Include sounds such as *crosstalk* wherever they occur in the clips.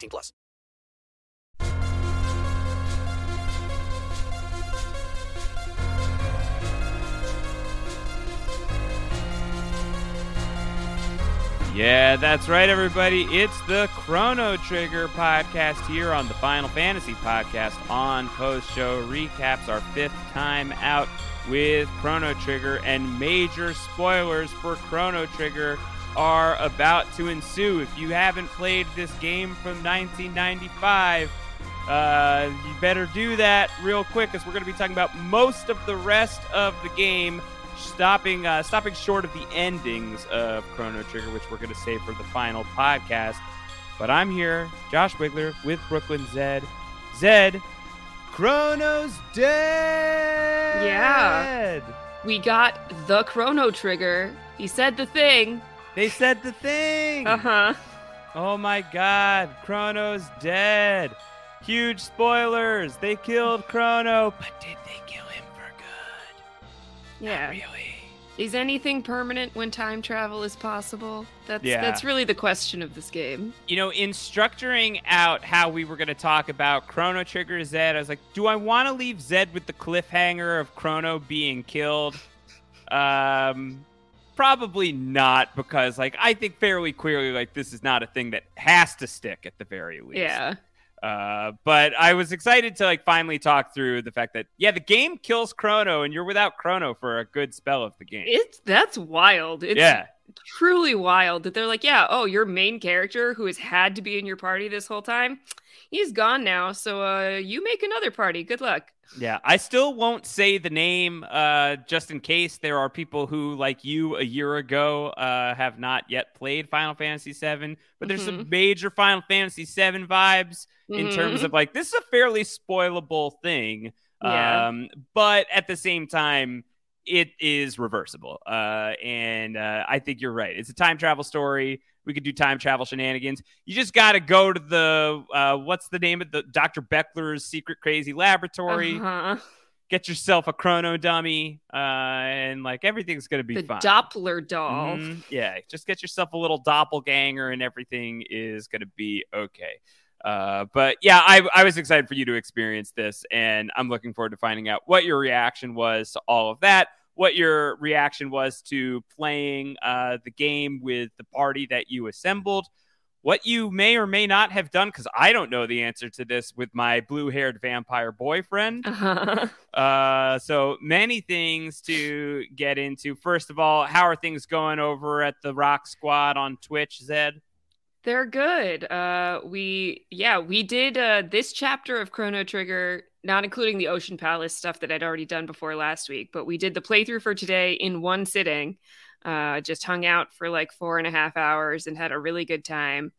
18 plus. Yeah, that's right, everybody. It's the Chrono Trigger podcast here on the Final Fantasy podcast on post show recaps our fifth time out with Chrono Trigger, and major spoilers for Chrono Trigger are about to ensue. If you haven't played this game from 1995, uh, you better do that real quick because we're going to be talking about most of the rest of the game stopping uh, stopping short of the endings of Chrono Trigger, which we're going to save for the final podcast. But I'm here, Josh Wigler, with Brooklyn Zed. Zed, Chrono's dead. Yeah. We got the Chrono Trigger. He said the thing. They said the thing. Uh huh. Oh my God, Chrono's dead. Huge spoilers. They killed Chrono, but did they kill him for good? Yeah. Not really. Is anything permanent when time travel is possible? That's Yeah. that's really the question of this game. You know, in structuring out how we were going to talk about Chrono Trigger Zed, I was like, do I want to leave Zed with the cliffhanger of Chrono being killed? Um, probably not, because like I think fairly clearly, like this is not a thing that has to stick at the very least. Yeah. Uh, but I was excited to like finally talk through the fact that yeah, the game kills Chrono, and you're without Chrono for a good spell of the game. It's that's wild. It's yeah, truly wild that they're like, yeah, oh, your main character who has had to be in your party this whole time, he's gone now. So uh you make another party. Good luck. yeah. I still won't say the name, uh, just in case there are people who, like you, a year ago, uh, have not yet played Final Fantasy VII. But there's some major Final Fantasy VII vibes in terms Mhm. of like this is a fairly spoilable thing. Yeah. Um, but at the same time, it is reversible. Uh, and uh, I think you're right. It's a time travel story. We could do time travel shenanigans. You just got to go to the uh, what's the name of the Dr. Beckler's secret crazy laboratory. Uh-huh. Get yourself a chrono dummy, uh, and like everything's gonna be The fine. Doppel doll. Mhm. Yeah, just get yourself a little doppelganger, and everything is gonna be okay. Uh, but yeah, I, I was excited for you to experience this, and I'm looking forward to finding out what your reaction was to all of that. What your reaction was to playing uh, the game with the party that you assembled. what you may or may not have done, because I don't know the answer to this with my blue haired vampire boyfriend. Uh-huh. *laughs* Uh, so many things to get into. First of all, how are things going over at the Rock Squad on Twitch, Zed? They're good. Uh, we yeah, we did uh, this chapter of Chrono Trigger, not including the Ocean Palace stuff that I'd already done before last week, but we did the playthrough for today in one sitting. Uh, just hung out for like four and a half hours and had a really good time.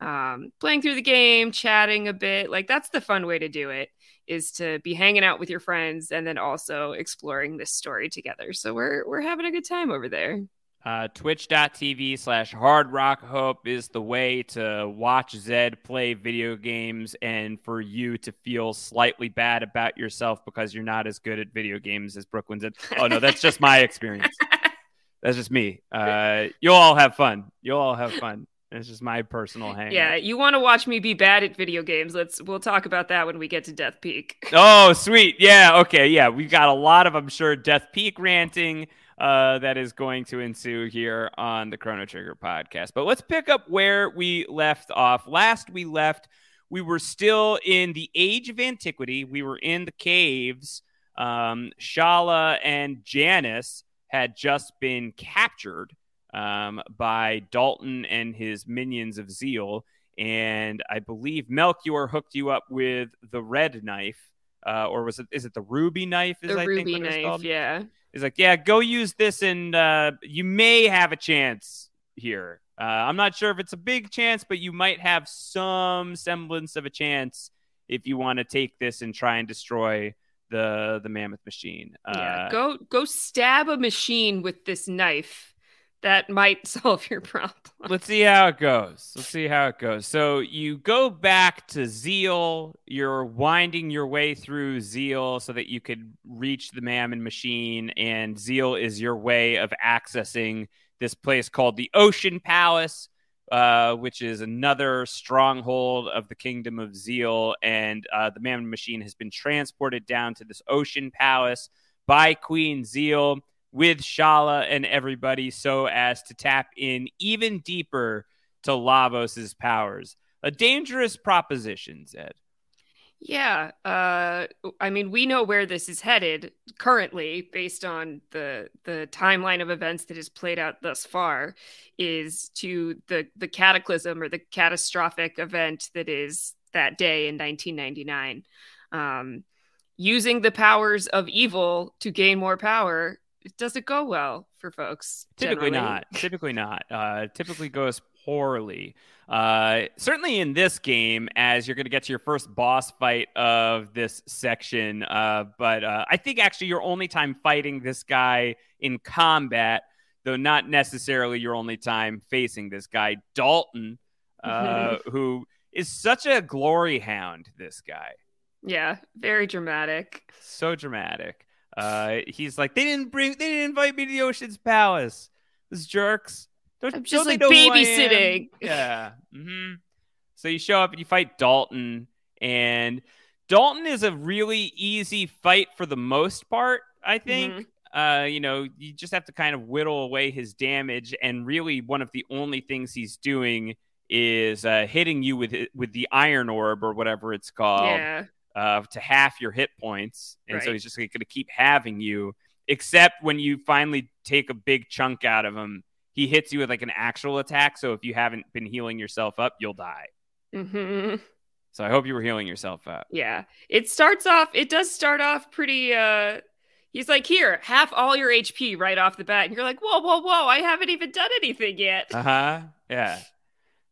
Um, playing through the game, chatting a bit. Like that's the fun way to do it is to be hanging out with your friends and then also exploring this story together. So we're we're having a good time over there. Uh, Twitch.tv slash Hard Rock Hope is the way to watch Zed play video games and for you to feel slightly bad about yourself because you're not as good at video games as Brooklyn did. Oh, no, that's just my experience. *laughs* That's just me. Uh, you'll all have fun. You'll all have fun. It's just my personal hang. Yeah, you want to watch me be bad at video games? Let's we'll talk about that when we get to Death Peak. Oh, sweet. Yeah. Okay. Yeah. We've got a lot of, I'm sure, Death Peak ranting uh, that is going to ensue here on the Chrono Trigger podcast. But let's pick up where we left off. Last we left, we were still in the age of antiquity. We were in the caves. Um, Schala and Janus had just been captured um, by Dalton and his minions of Zeal. And I believe Melchior hooked you up with the red knife. Uh, or was it? Is it the ruby knife? Is the I ruby knife, yeah. He's like, yeah, go use this, and uh, you may have a chance here. Uh, I'm not sure if it's a big chance, but you might have some semblance of a chance if you want to take this and try and destroy the the Mammon machine. yeah. Uh, Go go stab a machine with this knife. That might *laughs* solve your problem. let's see how it goes. Let's see how it goes. So you go back to Zeal. You're winding your way through Zeal so that you could reach the Mammon machine, and Zeal is your way of accessing this place called the Ocean Palace, uh, which is another stronghold of the Kingdom of Zeal. And uh, the Mammon machine has been transported down to this Ocean Palace by Queen Zeal with Schala and everybody so as to tap in even deeper to Lavos's powers. A dangerous proposition, Zed. Yeah, uh, I mean, we know where this is headed currently, based on the the timeline of events that has played out thus far, is to the the cataclysm or the catastrophic event that is that day in 1999. Um, using the powers of evil to gain more power it doesn't go well for folks. Typically generally. not. *laughs* Typically not. Uh, typically goes poorly. Uh, certainly in this game, as you're going to get to your first boss fight of this section. Uh, but uh, I think actually your only time fighting this guy in combat, though not necessarily your only time facing this guy, Dalton, uh, *laughs* who is such a glory hound. This guy, Yeah, very dramatic. so dramatic. Uh, he's like, they didn't bring, they didn't invite me to the Ocean's Palace. Those jerks. Don't, I'm just don't they like know who I am?" babysitting. Yeah. Mm-hmm. So you show up and you fight Dalton, and Dalton is a really easy fight for the most part. I think. Uh, you know, you just have to kind of whittle away his damage, and really, one of the only things he's doing is uh, hitting you with with the iron orb or whatever it's called yeah. Uh, to half your hit points, and so he's just going to keep having you. Except when you finally take a big chunk out of him, he hits you with like an actual attack. So if you haven't been healing yourself up, you'll die. hmm So I hope you were healing yourself up. Yeah. It starts off, it does start off pretty, uh, he's like, here, half all your HP right off the bat. And you're like, whoa, whoa, whoa, I haven't even done anything yet. Uh huh. Yeah.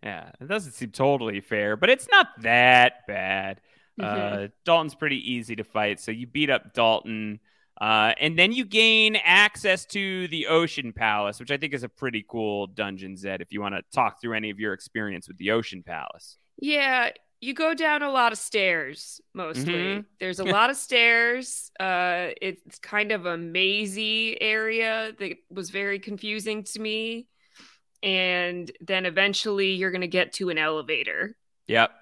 Yeah. It doesn't seem totally fair, but it's not that bad. Uh, Dalton's pretty easy to fight. So you beat up Dalton. Uh, and then you gain access to the Ocean Palace, which I think is a pretty cool dungeon, Zed, if you want to talk through any of your experience with the Ocean Palace. Yeah, you go down a lot of stairs mostly. Mhm. There's a *laughs* lot of stairs. Uh, it's kind of a mazy area that was very confusing to me. And then eventually you're going to get to an elevator. Yep.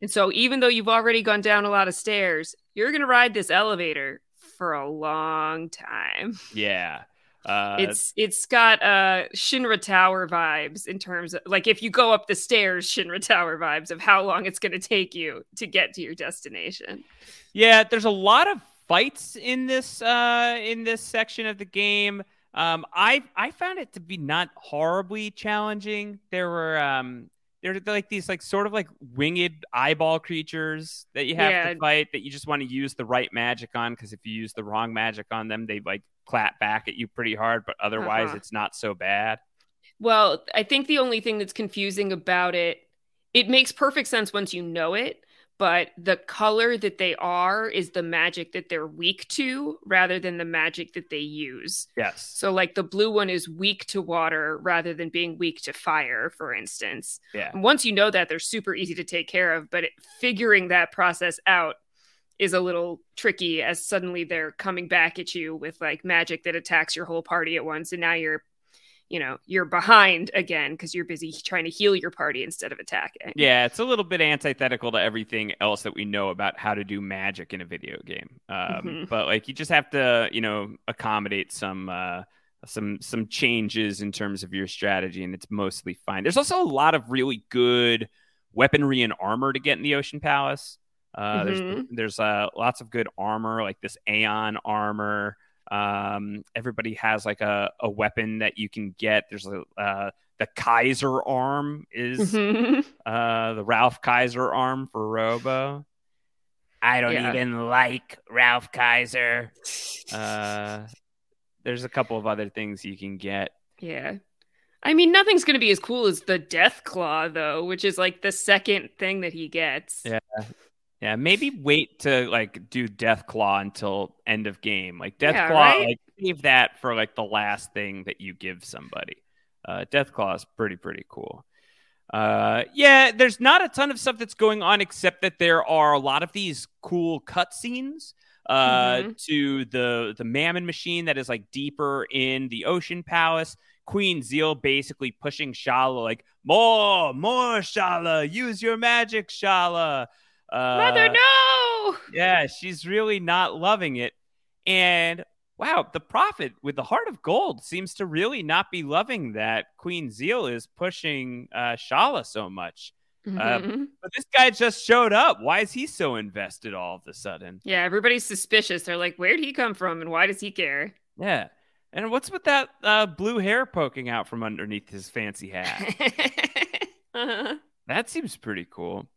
And so, even though you've already gone down a lot of stairs, you're going to ride this elevator for a long time. *laughs* Yeah. Uh, It's it's got uh Shinra Tower vibes in terms of like if you go up the stairs, Shinra Tower vibes of how long it's going to take you to get to your destination. Yeah, there's a lot of fights in this uh in this section of the game. Um I I found it to be not horribly challenging. There were um there are like these like sort of like winged eyeball creatures that you have Yeah. to fight that you just want to use the right magic on because if you use the wrong magic on them, they like clap back at you pretty hard, but otherwise Uh-huh. it's not so bad. Well, I think the only thing that's confusing about it, it makes perfect sense once you know it, but the color that they are is the magic that they're weak to rather than the magic that they use. Yes. So, like the blue one is weak to water rather than being weak to fire, for instance. Yeah. And once you know that, they're super easy to take care of, but it, figuring that process out is a little tricky as suddenly they're coming back at you with like magic that attacks your whole party at once and now you're you know you're behind again because you're busy trying to heal your party instead of attacking Yeah, it's a little bit antithetical to everything else that we know about how to do magic in a video game. Um, Mhm. But like, you just have to, you know, accommodate some uh, some some changes in terms of your strategy, and it's mostly fine. There's also a lot of really good weaponry and armor to get in the Ocean Palace. Uh, There's Mhm. there's uh, lots of good armor, like this Aeon armor. Um, everybody has like a, a weapon that you can get. There's a uh, the Kaiser arm is Mhm. uh, the Ralph Kaiser arm for Robo. I don't Yeah. even like Ralph Kaiser. Uh, there's a couple of other things you can get. yeah i mean nothing's going to be as cool as the death claw though which is like the second thing that he gets Yeah. Yeah, maybe wait to like do Death Claw until end of game. Like Death Yeah, Claw, right? like save that for like the last thing that you give somebody. Uh, Death Claw is pretty pretty cool. Uh, yeah, there's not a ton of stuff that's going on except that there are a lot of these cool cutscenes uh, Mhm. to the the Mammon machine that is like deeper in the Ocean Palace. Queen Zeal basically pushing Schala like more, more Schala, use your magic, Schala. Uh, mother no yeah, she's really not loving it. And wow, the prophet with the heart of gold seems to really not be loving that Queen Zeal is pushing uh, Schala so much. Mhm. But this guy just showed up. Why is he so invested all of a sudden? yeah everybody's suspicious they're like where'd he come from and why does he care Yeah. And what's with that uh, blue hair poking out from underneath his fancy hat? *laughs* uh-huh. That seems pretty cool.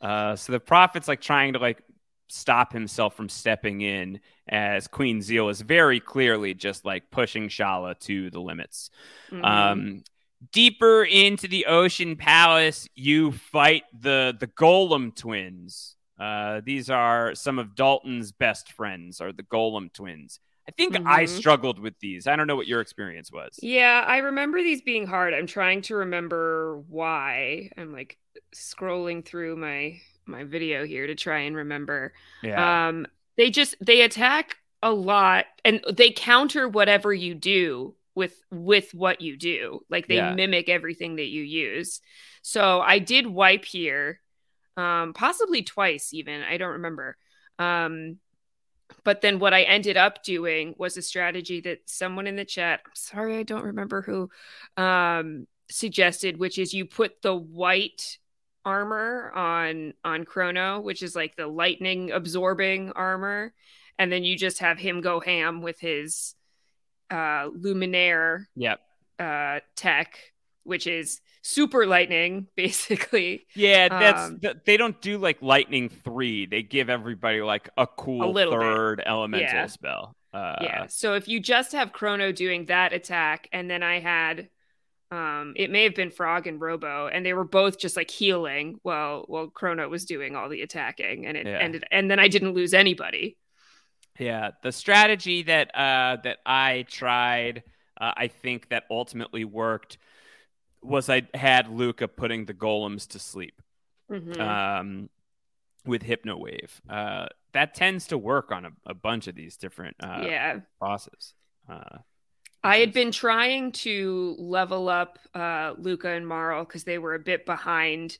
Uh, so the prophet's like trying to like stop himself from stepping in as Queen Zeal is very clearly just like pushing Schala to the limits. Mhm. Um, deeper into the Ocean Palace, you fight the the Golem twins. Uh, these are some of Dalton's best friends, are the Golem twins. I think I Mhm. struggled with these. I don't know what your experience was. Yeah, I remember these being hard. I'm trying to remember why. I'm like scrolling through my my video here to try and remember. Yeah. Um they just they attack a lot and they counter whatever you do with with what you do. Like they Yeah. mimic everything that you use. So I did wipe here um possibly twice even. I don't remember. Um but then what I ended up doing was a strategy that someone in the chat, I'm sorry, I don't remember who, um, suggested, which is you put the white armor on on Chrono, which is like the lightning absorbing armor, and then you just have him go ham with his uh luminaire yep. uh tech, which is super lightning, *laughs* basically. Yeah, that's Um, th- they don't do like lightning three. They give everybody like a cool little bit. third elemental Yeah. spell. Uh, yeah. So if you just have Chrono doing that attack, and then I had, um, it may have been Frog and Robo, and they were both just like healing while while Chrono was doing all the attacking, and it Yeah. ended, and then I didn't lose anybody. yeah. The strategy that uh, that I tried, uh, I think that ultimately worked was I had Lucca putting the golems to sleep Mhm. um, with Hypno Wave. Uh, that tends to work on a, a bunch of these different uh, yeah. bosses. Uh, I had been trying to level up uh, Lucca and Marle because they were a bit behind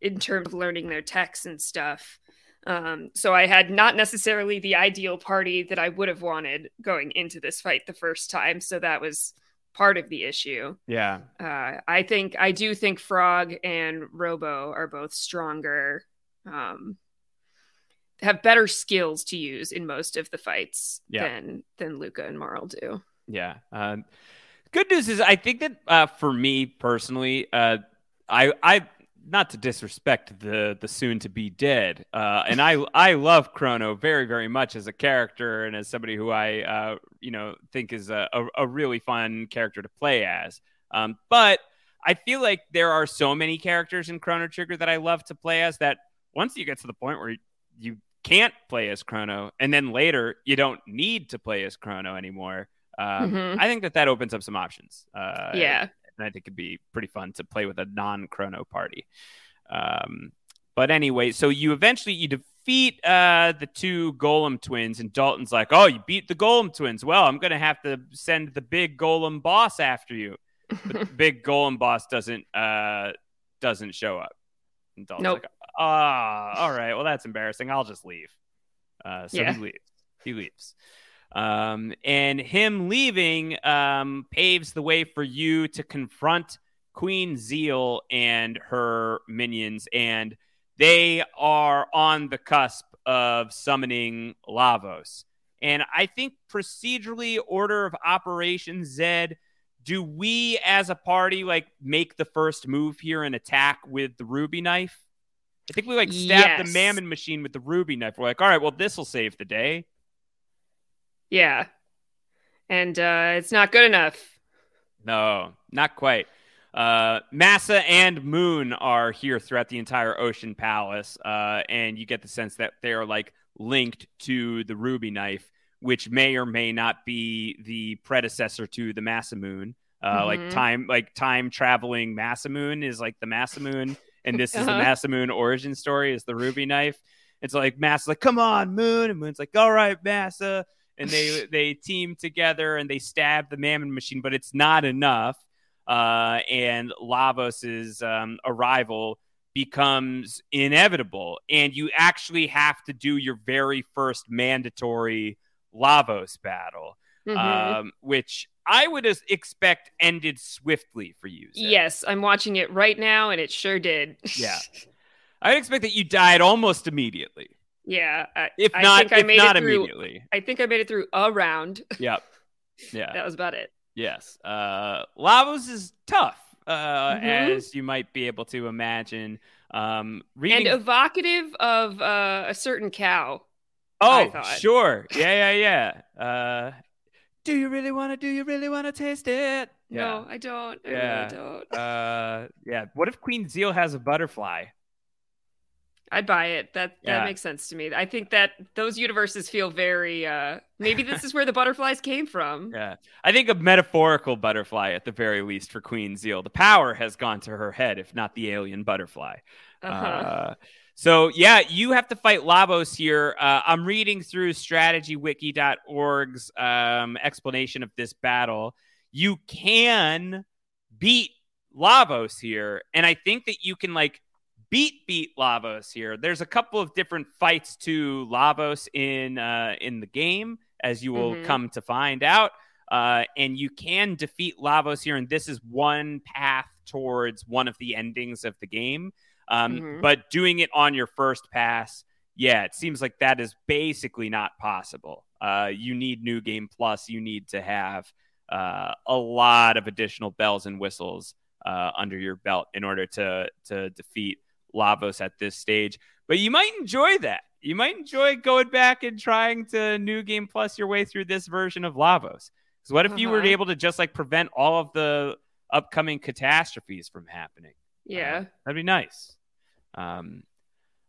in terms of learning their texts and stuff. Um, so I had not necessarily the ideal party that I would have wanted going into this fight the first time. So that was part of the issue. Yeah. Uh, I think I do think Frog and Robo are both stronger, um, have better skills to use in most of the fights Yeah. than than Lucca and Marle do. Yeah. Uh, good news is I think that uh, for me personally, uh, I I not to disrespect the the soon to be dead, uh, and I *laughs* I love Chrono very very much as a character and as somebody who I uh, you know think is a, a, a really fun character to play as. Um, but I feel like there are so many characters in Chrono Trigger that I love to play as that once you get to the point where you can't play as Chrono, and then later you don't need to play as Chrono anymore. Um, Mhm. I think that that opens up some options. Uh, yeah. and I think it'd be pretty fun to play with a non-chrono party. Um, but anyway, so you eventually you defeat uh, the two Golem twins, and Dalton's like, "Oh, you beat the Golem twins. Well, I'm gonna have to send the big Golem boss after you." But the *laughs* big Golem boss doesn't uh, doesn't show up. And Dalton's Nope. like, "Ah, all right. Well, that's embarrassing. I'll just leave." Uh, so Yeah. he leaves. He leaves. Um, and him leaving um, paves the way for you to confront Queen Zeal and her minions. And they are on the cusp of summoning Lavos. And I think procedurally, order of operations, Zed, do we as a party like make the first move here and attack with the ruby knife? I think we like stab the mammon machine with the ruby knife. We're like, all right, well, this will save the day. Yeah. And uh, it's not good enough. No, not quite. Uh, Massa and Moon are here throughout the entire Ocean Palace, uh, and you get the sense that they are like linked to the Ruby Knife, which may or may not be the predecessor to the Masamune. Uh, Like Mhm. time, like time traveling Masamune is like the Masamune, and this is the Uh-huh. Masamune origin story is the Ruby Knife. It's like Massa's like, "Come on, Moon," and Moon's like, "All right, Massa." And they *laughs* they team together and they stab the Mammon machine, but it's not enough. Uh, and Lavos's um, arrival becomes inevitable, and you actually have to do your very first mandatory Lavos battle, Mhm. um, which I would expect ended swiftly for you. Zed. yes, I'm watching it right now, and it sure did. Yeah. *laughs* I expect that you died almost immediately, yeah. I, if I not think I if made not it through, immediately. I think I made it through a round. *laughs* Yep. Yeah. that was about it. Yes. Uh, Lavos is tough, uh, Mhm. as you might be able to imagine. Um, reading. And evocative of uh, a certain cow. Oh, sure. *laughs* Yeah, yeah, yeah. Uh, do you really want to? Do you really want to taste it? No, I don't. I Yeah. really don't. Uh, yeah. What if Queen Zeal has a butterfly? I'd buy it. That that Yeah. makes sense to me. I think that those universes feel very uh maybe this is where the butterflies came from. *laughs* Yeah. I think a metaphorical butterfly at the very least for Queen Zeal. The power has gone to her head, if not the alien butterfly. Uh-huh. Uh, so yeah, you have to fight Lavos here. Uh, I'm reading through strategywiki.org's um, explanation of this battle. You can beat Lavos here, and I think that you can like beat beat Lavos here. There's a couple of different fights to Lavos in uh, in the game, as you will Mhm. come to find out. Uh, and you can defeat Lavos here, and this is one path towards one of the endings of the game. Um, Mhm. But doing it on your first pass, yeah, it seems like that is basically not possible. Uh, you need New Game Plus. You need to have uh, a lot of additional bells and whistles uh, under your belt in order to to defeat Lavos at this stage. But you might enjoy that. You might enjoy going back and trying to New Game Plus your way through this version of Lavos. Because what if you were Uh-huh. able to just like prevent all of the upcoming catastrophes from happening? Yeah. Uh, that'd be nice. Um,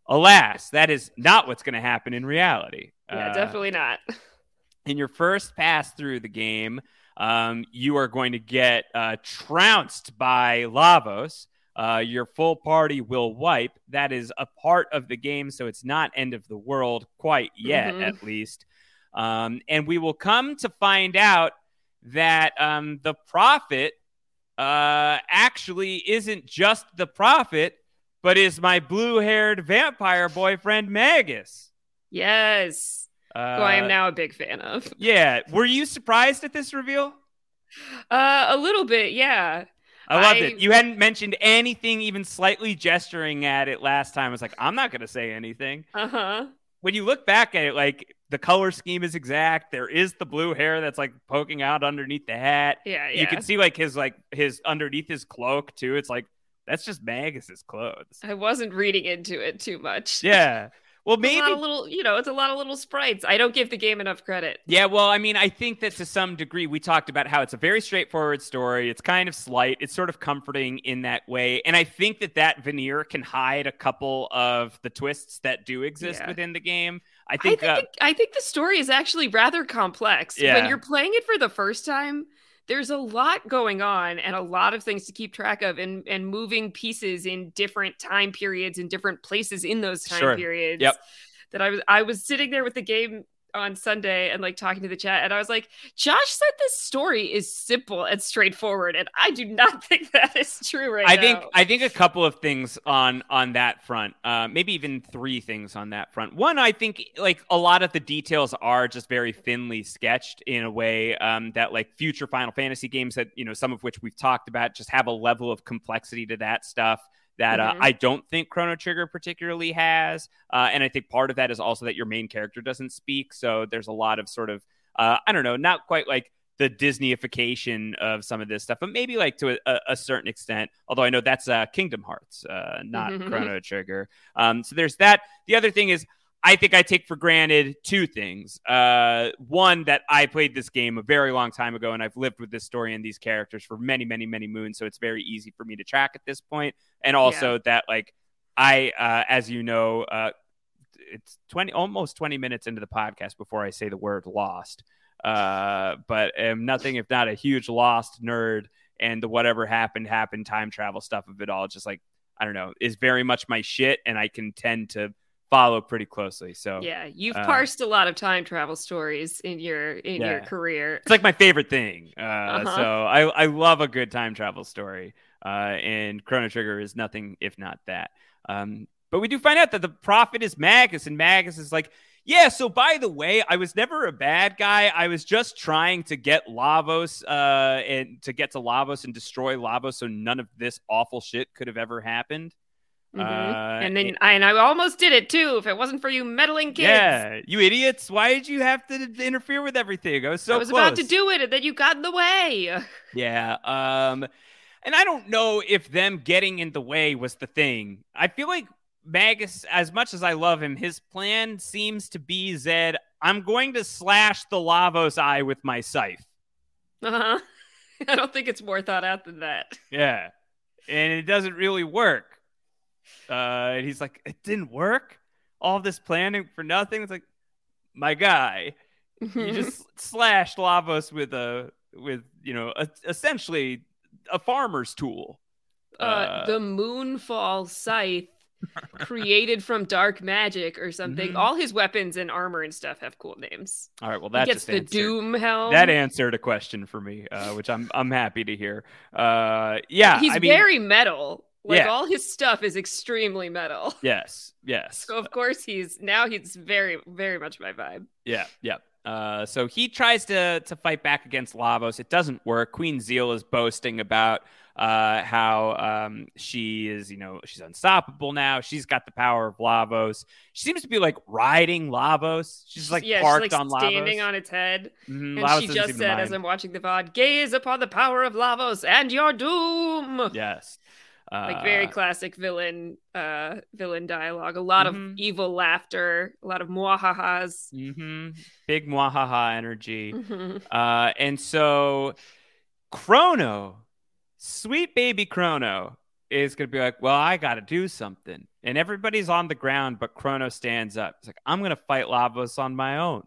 alas, that is not what's going to happen in reality. yeah, Uh, definitely not. in your first pass through the game, um, you are going to get uh, trounced by Lavos. Uh, your full party will wipe. That is a part of the game, so it's not end of the world quite yet, Mhm. at least. Um, and we will come to find out that um, the prophet uh, actually isn't just the prophet, but is my blue-haired vampire boyfriend Magus. Yes. Uh, who I am now a big fan of. Yeah. Were you surprised at this reveal? Uh, a little bit, yeah. I loved I- it. You hadn't mentioned anything, even slightly gesturing at it last time. I was like, I'm not going to say anything. Uh huh. When you look back at it, like the color scheme is exact. There is the blue hair that's like poking out underneath the hat. Yeah, yeah. You can see like his like his underneath his cloak too. It's like that's just Magus's clothes. I wasn't reading into it too much. Yeah. *laughs* Well, It's a lot of little, you know, it's a lot of little sprites. I don't give the game enough credit. Yeah, well, I mean, I think that to some degree, we talked about how it's a very straightforward story. It's kind of slight. It's sort of comforting in that way. And I think that that veneer can hide a couple of the twists that do exist Yeah. within the game. I I think, think uh, the, I think the story is actually rather complex. Yeah. When you're playing it for the first time, there's a lot going on and a lot of things to keep track of and and moving pieces in different time periods and different places in those time Sure. periods. Yep. That I was I was sitting there with the game on Sunday and like talking to the chat and I was like, Josh said this story is simple and straightforward and I do not *laughs* think that is true right I now. think I think a couple of things on on that front, uh, maybe even three things on that front. One, I think like a lot of the details are just very thinly sketched in a way um, that like future Final Fantasy games that you know some of which we've talked about just have a level of complexity to that stuff that uh, Mhm. I don't think Chrono Trigger particularly has, uh, and I think part of that is also that your main character doesn't speak, so there's a lot of sort of uh, I don't know, not quite like the Disneyification of some of this stuff, but maybe like to a, a certain extent. Although I know that's uh, Kingdom Hearts, uh, not Mhm. Chrono Trigger. Um, so there's that. The other thing is, I think I take for granted two things. Uh, one, that I played this game a very long time ago, and I've lived with this story and these characters for many, many, many moons, so it's very easy for me to track at this point. And also that, like, I, uh, as you know, uh, it's 20 almost 20 minutes into the podcast before I say the word lost. Uh, but am nothing if not a huge lost nerd and the whatever happened happened time travel stuff of it all just like I don't know is very much my shit and I can tend to follow pretty closely. So yeah, you've uh, parsed a lot of time travel stories in your in your career. it's like my favorite thing. Uh, Uh-huh. So I, I love a good time travel story. Uh, and Chrono Trigger is nothing if not that. Um, but we do find out that the prophet is Magus, and Magus is like, yeah, so by the way, I was never a bad guy. I was just trying to get Lavos uh, and to get to Lavos and destroy Lavos so none of this awful shit could have ever happened. Mhm. Uh, and then it- I, and I almost did it too. If it wasn't for you meddling kids, Yeah, you idiots. Why did you have to interfere with everything? I was so I was about to do it, and then you got in the way. *laughs* Yeah. Um, and I don't know if them getting in the way was the thing. I feel like Magus, as much as I love him, his plan seems to be Zed. I'm going to slash the Lavos eye with my scythe. Uh-huh. *laughs* I don't think it's more thought out than that. Yeah. And it doesn't really work. Uh, and he's like, it didn't work. All this planning for nothing. It's like, my guy, you just slashed Lavos with a with you know a, essentially a farmer's tool. uh, the Moonfall Scythe, created from dark magic or something. Mhm. All his weapons and armor and stuff have cool names. All right, well that gets the answered, Doom Helm. that answered a question for me, uh, which I'm I'm happy to hear. Uh, yeah, He's I mean, very metal. Like Yeah. all his stuff is extremely metal. *laughs* yes, yes, So of course he's now he's very very much my vibe. yeah, yeah. Uh, so he tries to to fight back against Lavos. It doesn't work. Queen Zeal is boasting about uh, how um, she is, you know, she's unstoppable now. She's got the power of Lavos. She seems to be like riding Lavos. She's like yeah, parked she's like on standing Lavos. on its head. Mhm, And Lavos she just said as. I'm watching the VOD, gaze upon the power of Lavos and your doom. Yes. Like very Uh, classic villain uh villain dialogue. A lot Mhm. of evil laughter, a lot of mwahahas. hmm Big mwahaha energy. Mhm. Uh, and so Chrono, sweet baby Chrono, is going to be like, well, I got to do something. And everybody's on the ground, but Chrono stands up. He's like, I'm going to fight Lavos on my own.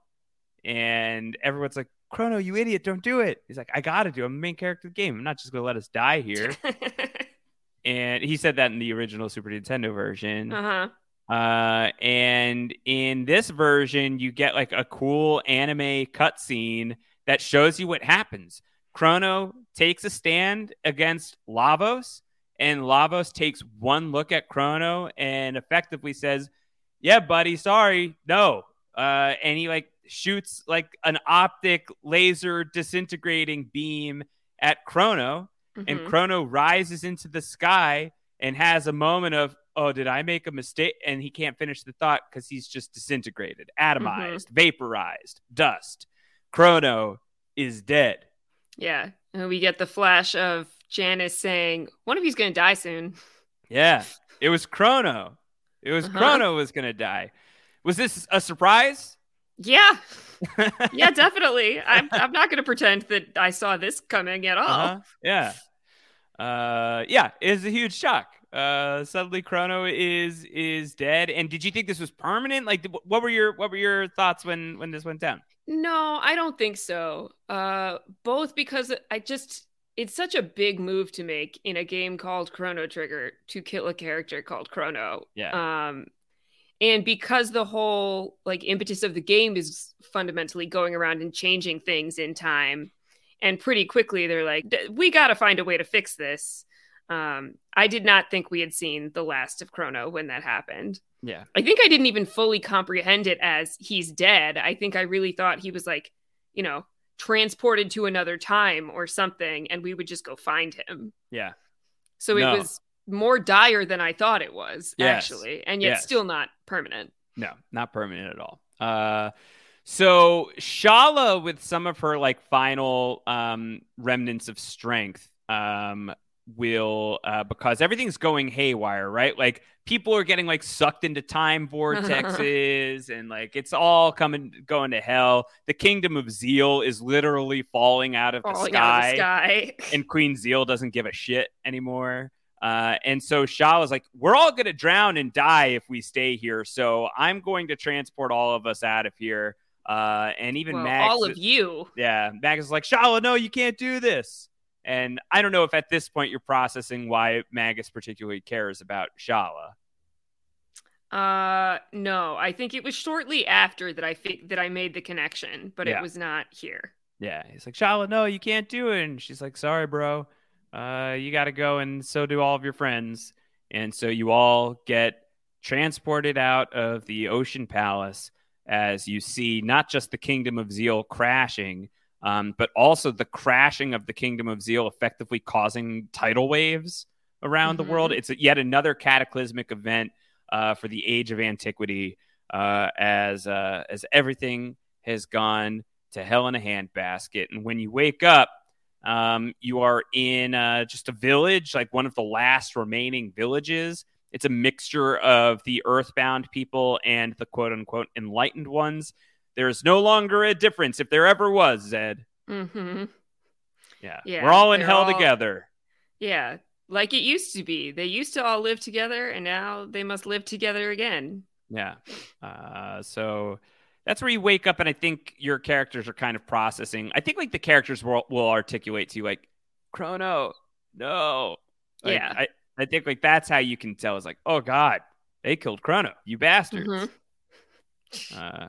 And everyone's like, Chrono, you idiot, don't do it. He's like, I got to do it. I'm the main character of the game. I'm not just to let us die here. *laughs* *laughs* and he said that in the original Super Nintendo version. uh-huh. Uh, and in this version, you get like a cool anime cutscene that shows you what happens. Chrono takes a stand against Lavos, and Lavos takes one look at Chrono and effectively says, "Yeah, buddy, sorry, no." Uh, and he like shoots like an optic laser disintegrating beam at Chrono, and Mhm. Chrono rises into the sky and has a moment of, "Oh, did I make a mistake?" And he can't finish the thought because he's just disintegrated, atomized, vaporized, dust. Chrono is dead. Yeah. And we get the flash of Janus saying, one of you's going to die soon. Yeah, *laughs* it was Chrono. It was Uh-huh. Chrono was gonna die. Was this a surprise? Yeah. *laughs* Yeah, definitely. I'm, I'm not going to pretend that I saw this coming at all. Uh-huh. Yeah. Uh, yeah, it's a huge shock. Uh, suddenly Chrono is is dead. And did you think this was permanent? Like, what were your what were your thoughts when when this went down? No, I don't think so. Uh, both because I just it's such a big move to make in a game called Chrono Trigger to kill a character called Chrono. Yeah. Um, and because the whole like impetus of the game is fundamentally going around and changing things in time, and pretty quickly they're like, "D- we got to find a way to fix this. Um, I did not think we had seen the last of Chrono when that happened. Yeah. I think I didn't even fully comprehend it as he's dead. I think I really thought he was like, you know, transported to another time or something, and we would just go find him. Yeah. So No. it was more dire than I thought it was, Yes. actually, and yet Yes. still not permanent. No, not permanent at all. Uh, so Schala, with some of her like final um, remnants of strength, um, will uh, because everything's going haywire, right? Like people are getting like sucked into time *laughs* vortexes, and like it's all coming going to hell. The kingdom of Zeal is literally falling out of the sky out of the sky. *laughs* and Queen Zeal doesn't give a shit anymore. Uh, and so Shah was like, "We're all gonna drown and die if we stay here. So I'm going to transport all of us out of here." Uh, and even Well, Max, all of you. yeah, Max is like, "Schala, no, you can't do this." And I don't know if at this point you're processing why Magus particularly cares about Schala. Uh, no, I think it was shortly after that I fi- that I made the connection, but Yeah. it was not here. Yeah, he's like, Schala, no, you can't do it. And she's like, sorry, bro. Uh, you got to go, and so do all of your friends. And so you all get transported out of the Ocean Palace as you see not just the Kingdom of Zeal crashing, um, but also the crashing of the Kingdom of Zeal effectively causing tidal waves around the world. It's a, yet another cataclysmic event uh, for the age of antiquity uh, as uh, as everything has gone to hell in a handbasket. And when you wake up, um, you are in uh, just a village, like one of the last remaining villages. It's a mixture of the earthbound people and the quote unquote enlightened ones. There is no longer a difference, if there ever was, Zed. Mm-hmm. Yeah. Yeah, We're all in hell all- together. Yeah, like it used to be. They used to all live together, and now they must live together again. Yeah. Uh, so that's where you wake up, and I think your characters are kind of processing. I think like the characters will will articulate to you like, Chrono, no. Like, Yeah. I, I think like that's how you can tell. It's like, oh God, they killed Chrono, you bastards. Mhm. Uh,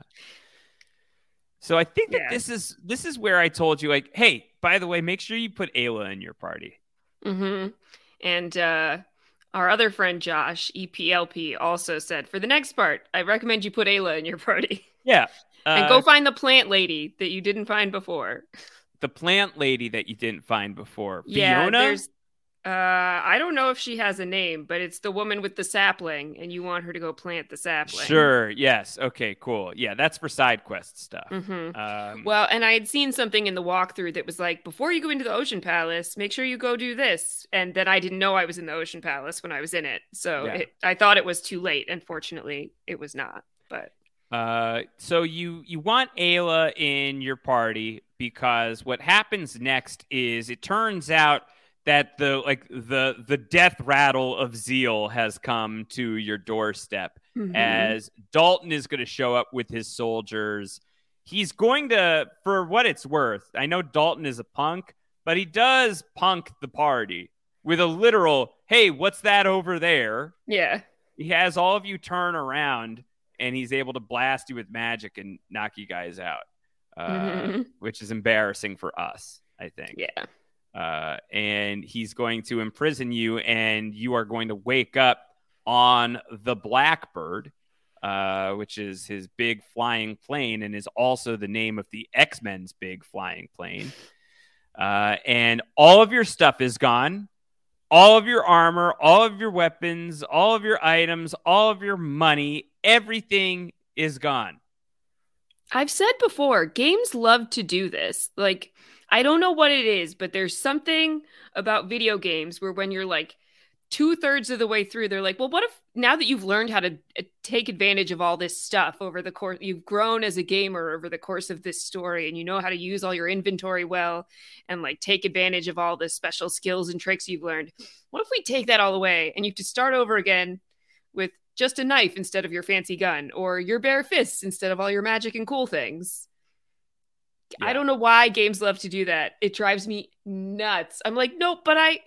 so I think that Yeah. this is this is where I told you like, hey, by the way, make sure you put Ayla in your party. hmm And uh, our other friend Josh, EPLP, also said for the next part, I recommend you put Ayla in your party Yeah. *laughs* and Uh, go find the plant lady that you didn't find before. the plant lady that you didn't find before. Yeah, Fiona? there's. Uh, I don't know if she has a name, but it's the woman with the sapling, and you want her to go plant the sapling. Sure. Yes. Okay. Cool. Yeah, that's for side quest stuff. Mm-hmm. Um, Well, and I had seen something in the walkthrough that was like, before you go into the Ocean Palace, make sure you go do this. And then I didn't know I was in the Ocean Palace when I was in it. So Yeah. it, I thought it was too late. Unfortunately, it was not. But uh, so you you want Ayla in your party because what happens next is it turns out that the like the the death rattle of zeal has come to your doorstep Mhm. as Dalton is going to show up with his soldiers. He's going to, for what it's worth, I know Dalton is a punk, but he does punk the party with a literal, hey, what's that over there? yeah. He has all of you turn around and he's able to blast you with magic and knock you guys out, uh, Mhm. which is embarrassing for us, I think. Yeah. Uh, and he's going to imprison you, and you are going to wake up on the Blackbird, uh, which is his big flying plane, and is also the name of the X Men's big flying plane. Uh, and all of your stuff is gone. All of your armor, all of your weapons, all of your items, all of your money, everything is gone. I've said before, games love to do this. Like, I don't know what it is, but there's something about video games where when you're like two thirds of the way through, they're like, well, what if now that you've learned how to uh, take advantage of all this stuff over the course, you've grown as a gamer over the course of this story and you know how to use all your inventory well and like take advantage of all the special skills and tricks you've learned. What if we take that all away and you have to start over again with just a knife instead of your fancy gun or your bare fists instead of all your magic and cool things? Yeah. I don't know why games love to do that. It drives me nuts. I'm like, nope, but I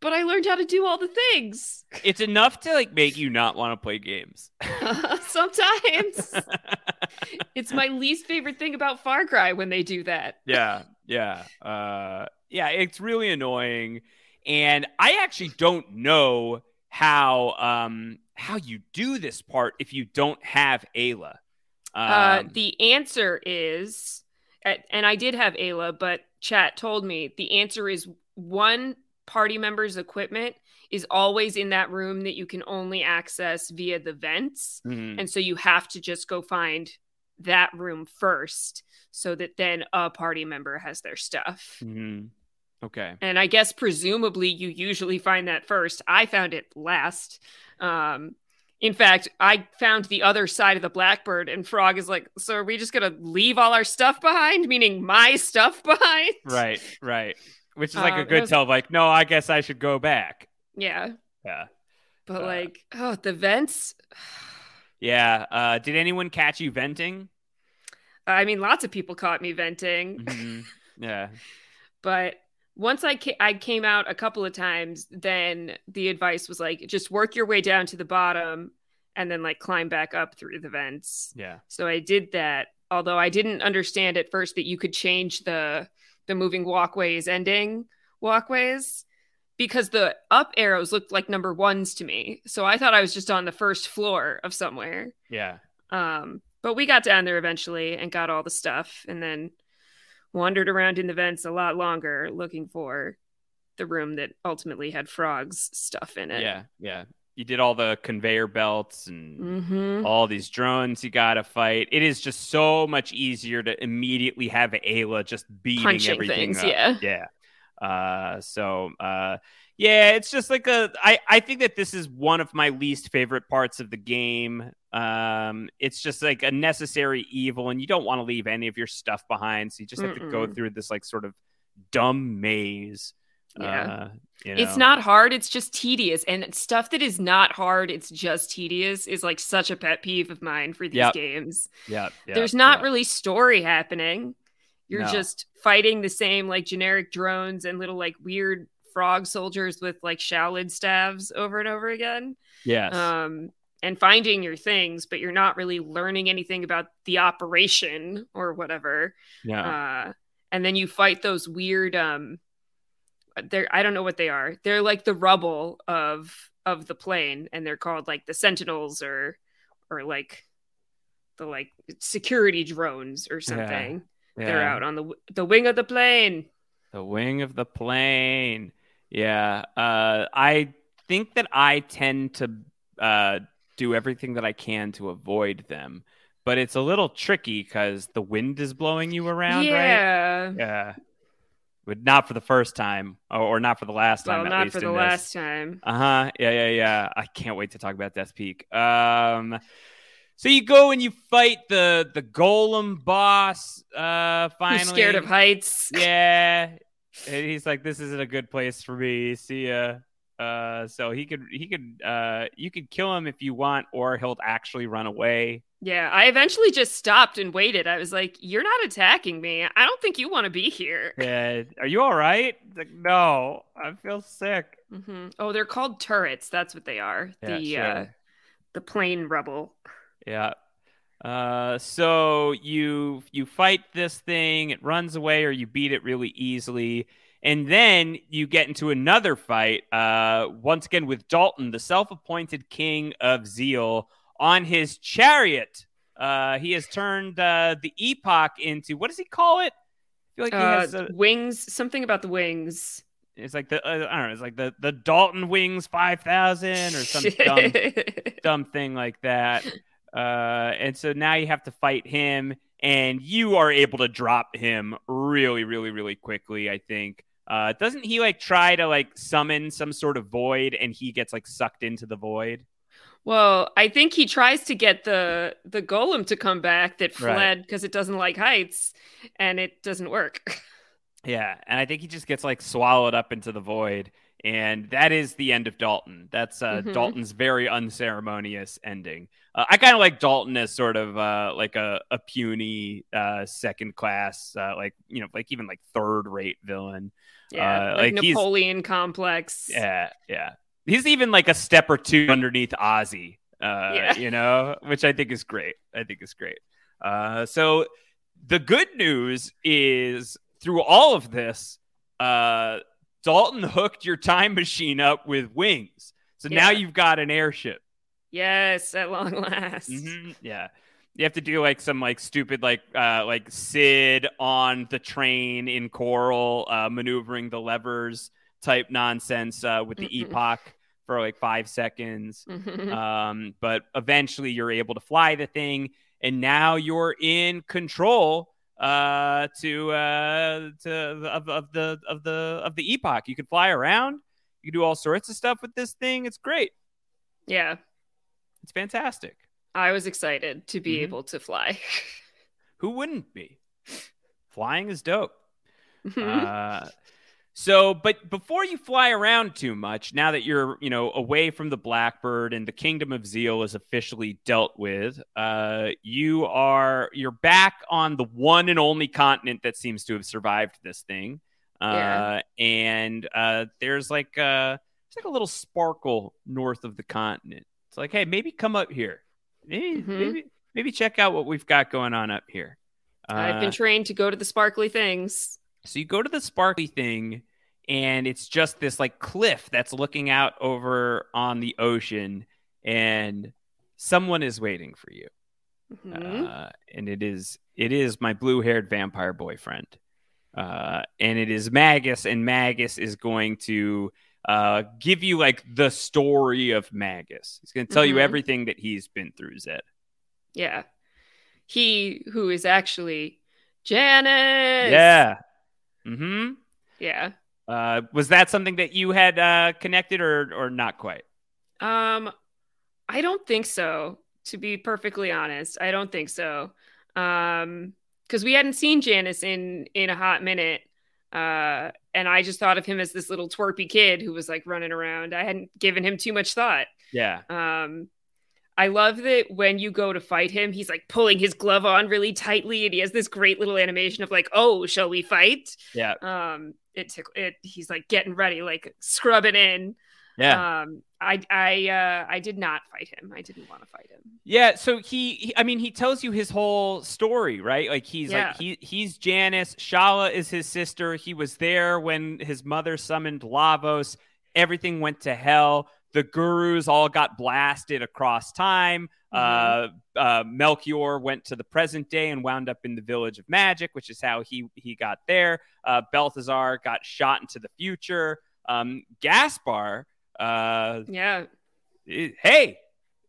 but I learned how to do all the things. It's enough to like make you not want to play games. *laughs* Sometimes *laughs* it's my least favorite thing about Far Cry when they do that. yeah, yeah, uh, yeah. It's really annoying, and I actually don't know how um how you do this part if you don't have Ayla. Uh, Um, the answer is, and I did have Ayla, but chat told me the answer is one party member's equipment is always in that room that you can only access via the vents. mhm. And so you have to just go find that room first so that then a party member has their stuff. Mhm. Okay. And I guess presumably you usually find that first. I found it last. Um, in fact, I found the other side of the Blackbird, and Frog is like, So are we just to leave all our stuff behind? Meaning my *laughs* stuff behind? Right, right. Which is like Um, a good was- tell. Like, no, I guess I should go back. Yeah. Yeah, But Uh, like, oh, the vents. *sighs* yeah. Uh, did anyone catch you venting? I mean, lots of people caught me venting. Mhm. *laughs* Yeah. but once I ca- I came out a couple of times, then the advice was like just work your way down to the bottom and then like climb back up through the vents. Yeah. So I did that. Although I didn't understand at first that you could change the the moving walkways ending walkways because the up arrows looked like number ones to me. So I thought I was just on the first floor of somewhere. Yeah. Um, but we got down there eventually and got all the stuff and then wandered around in the vents a lot longer looking for the room that ultimately had frogs stuff in it. Yeah. Yeah. You did all the conveyor belts and hmm all these drones you got to fight. It is just so much easier to immediately have Ayla just beating Punching everything things, up. yeah. Yeah. Uh, so, uh, yeah, it's just like a. I I think that this is one of my least favorite parts of the game. Um, it's just like a necessary evil, and you don't want to leave any of your stuff behind, so you just have to go through this like sort of dumb maze. Yeah. Uh, you It's not hard, it's just tedious. And stuff that is not hard, it's just tedious is like such a pet peeve of mine for these Yep. games. Yeah, yeah, There's not yeah. really story happening. You're No. just fighting the same like generic drones and little like weird frog soldiers with like Shaolin staves over and over again. Yes. Um and finding your things, but you're not really learning anything about the operation or whatever. yeah. Uh and then you fight those weird um they're I don't know what they are. They're like the rubble of of the plane and they're called like the sentinels or or like the like security drones or something. They're out on the the wing of the plane. The wing of the plane. Yeah. Uh, I think that I tend to uh, do everything that I can to avoid them, but it's a little tricky because the wind is blowing you around, right? yeah. Yeah. But not for the first time, or, not for the last time. Well, not for the this. last time. Uh huh. Yeah, yeah, yeah. I can't wait to talk about Death Peak. Um, so you go and you fight the the golem boss. Uh, finally, Who's scared of heights? yeah. And he's like, this isn't a good place for me. See ya. Uh, so he could, he could, uh, you could kill him if you want, or he'll actually run away. Yeah, I eventually just stopped and waited. I was like, "You're not attacking me. I don't think you want to be here." *laughs* Yeah. Are you all right? Like, no, I feel sick. Mm-hmm. Oh, they're called turrets. That's what they are. Yeah, the sure. uh, the plane rubble. Yeah. Uh, so you you fight this thing, it runs away, or you beat it really easily, And then you get into another fight, uh, once again with Dalton, the self appointed king of Zeal, on his chariot. Uh, he has turned uh, the epoch into what does he call it? I feel like he Uh, has a, wings. Something about the wings. it's like the uh, I don't know, it's like the the Dalton Wings five thousand or some *laughs* dumb dumb thing like that. Uh, and so now you have to fight him, and you are able to drop him really, really, really quickly. I think. Uh, doesn't he like try to like summon some sort of void, and he gets like sucked into the void? Well, I think he tries to get the the golem to come back that fled because it doesn't like heights, and it doesn't work. *laughs* Yeah, and I think he just gets like swallowed up into the void, and that is the end of Dalton. That's uh, Mhm. Dalton's very unceremonious ending. Uh, I kind of like Dalton as sort of uh, like a, a puny uh, second class, uh, like you know, like even like third rate villain. Yeah, Uh, like, like Napoleon complex. Yeah, yeah. He's even like a step or two underneath Ozzy, uh, Yeah. you know, which I think is great. I think is great. Uh, so the good news is through all of this, uh, Dalton hooked your time machine up with wings. So now you've got an airship. Yes, at long last. Mhm, Yeah. You have to do like some like stupid like uh like Cid on the train in Corel uh maneuvering the levers type nonsense uh with the Mhm. epoch for like 5 seconds. Mhm. Um but eventually you're able to fly the thing and now you're in control uh to uh to of, of the of the of the epoch. You can fly around. You can do all sorts of stuff with this thing. It's great. yeah, It's fantastic. I was excited to be Mhm. able to fly. Who wouldn't be? Flying is dope. Mm-hmm. *laughs* Uh, so, but before you fly around too much, now that you're, you know, away from the Blackbird and the Kingdom of Zeal is officially dealt with, uh, you are you're back on the one and only continent that seems to have survived this thing. Uh, Yeah. and uh, there's like uh, it's like a little sparkle north of the continent. It's like, hey, maybe come up here. Maybe, Mhm. maybe, maybe check out what we've got going on up here. I've Uh, been trained to go to the sparkly things. So you go to the sparkly thing, and it's just this like cliff that's looking out over on the ocean, and someone is waiting for you. Mhm. Uh, and it is it is my blue haired vampire boyfriend. Uh, and it is Magus, and Magus is going to uh, give you like the story of Magus. He's going to tell you Mhm. everything that he's been through, Zed. yeah, he who is actually Janus. Yeah. Hmm. yeah. Uh, was that something that you had uh, connected, or or not quite? Um, I don't think so. To be perfectly honest, I don't think so. Um, because we hadn't seen Janus in in a hot minute. Uh, and I just thought of him as this little twerpy kid who was like running around. I hadn't given him too much thought. Yeah. Um, I love that when you go to fight him, he's like pulling his glove on really tightly, and he has this great little animation of like, "Oh, shall we fight?" Yeah. Um, it took it. He's like getting ready, like scrubbing in. Yeah. Um, I I uh I did not fight him. I didn't want to fight him. Yeah, so he, he- I mean, he tells you his whole story, right? Like he's Yeah. like he he's Janus, Schala is his sister. He was there when his mother summoned Lavos. Everything went to hell. The gurus all got blasted across time. Uh, uh, Melchior went to the present day and wound up in the village of magic, which is how he he got there. Uh, Balthazar got shot into the future. Um, Gaspar, uh, Yeah, it- hey,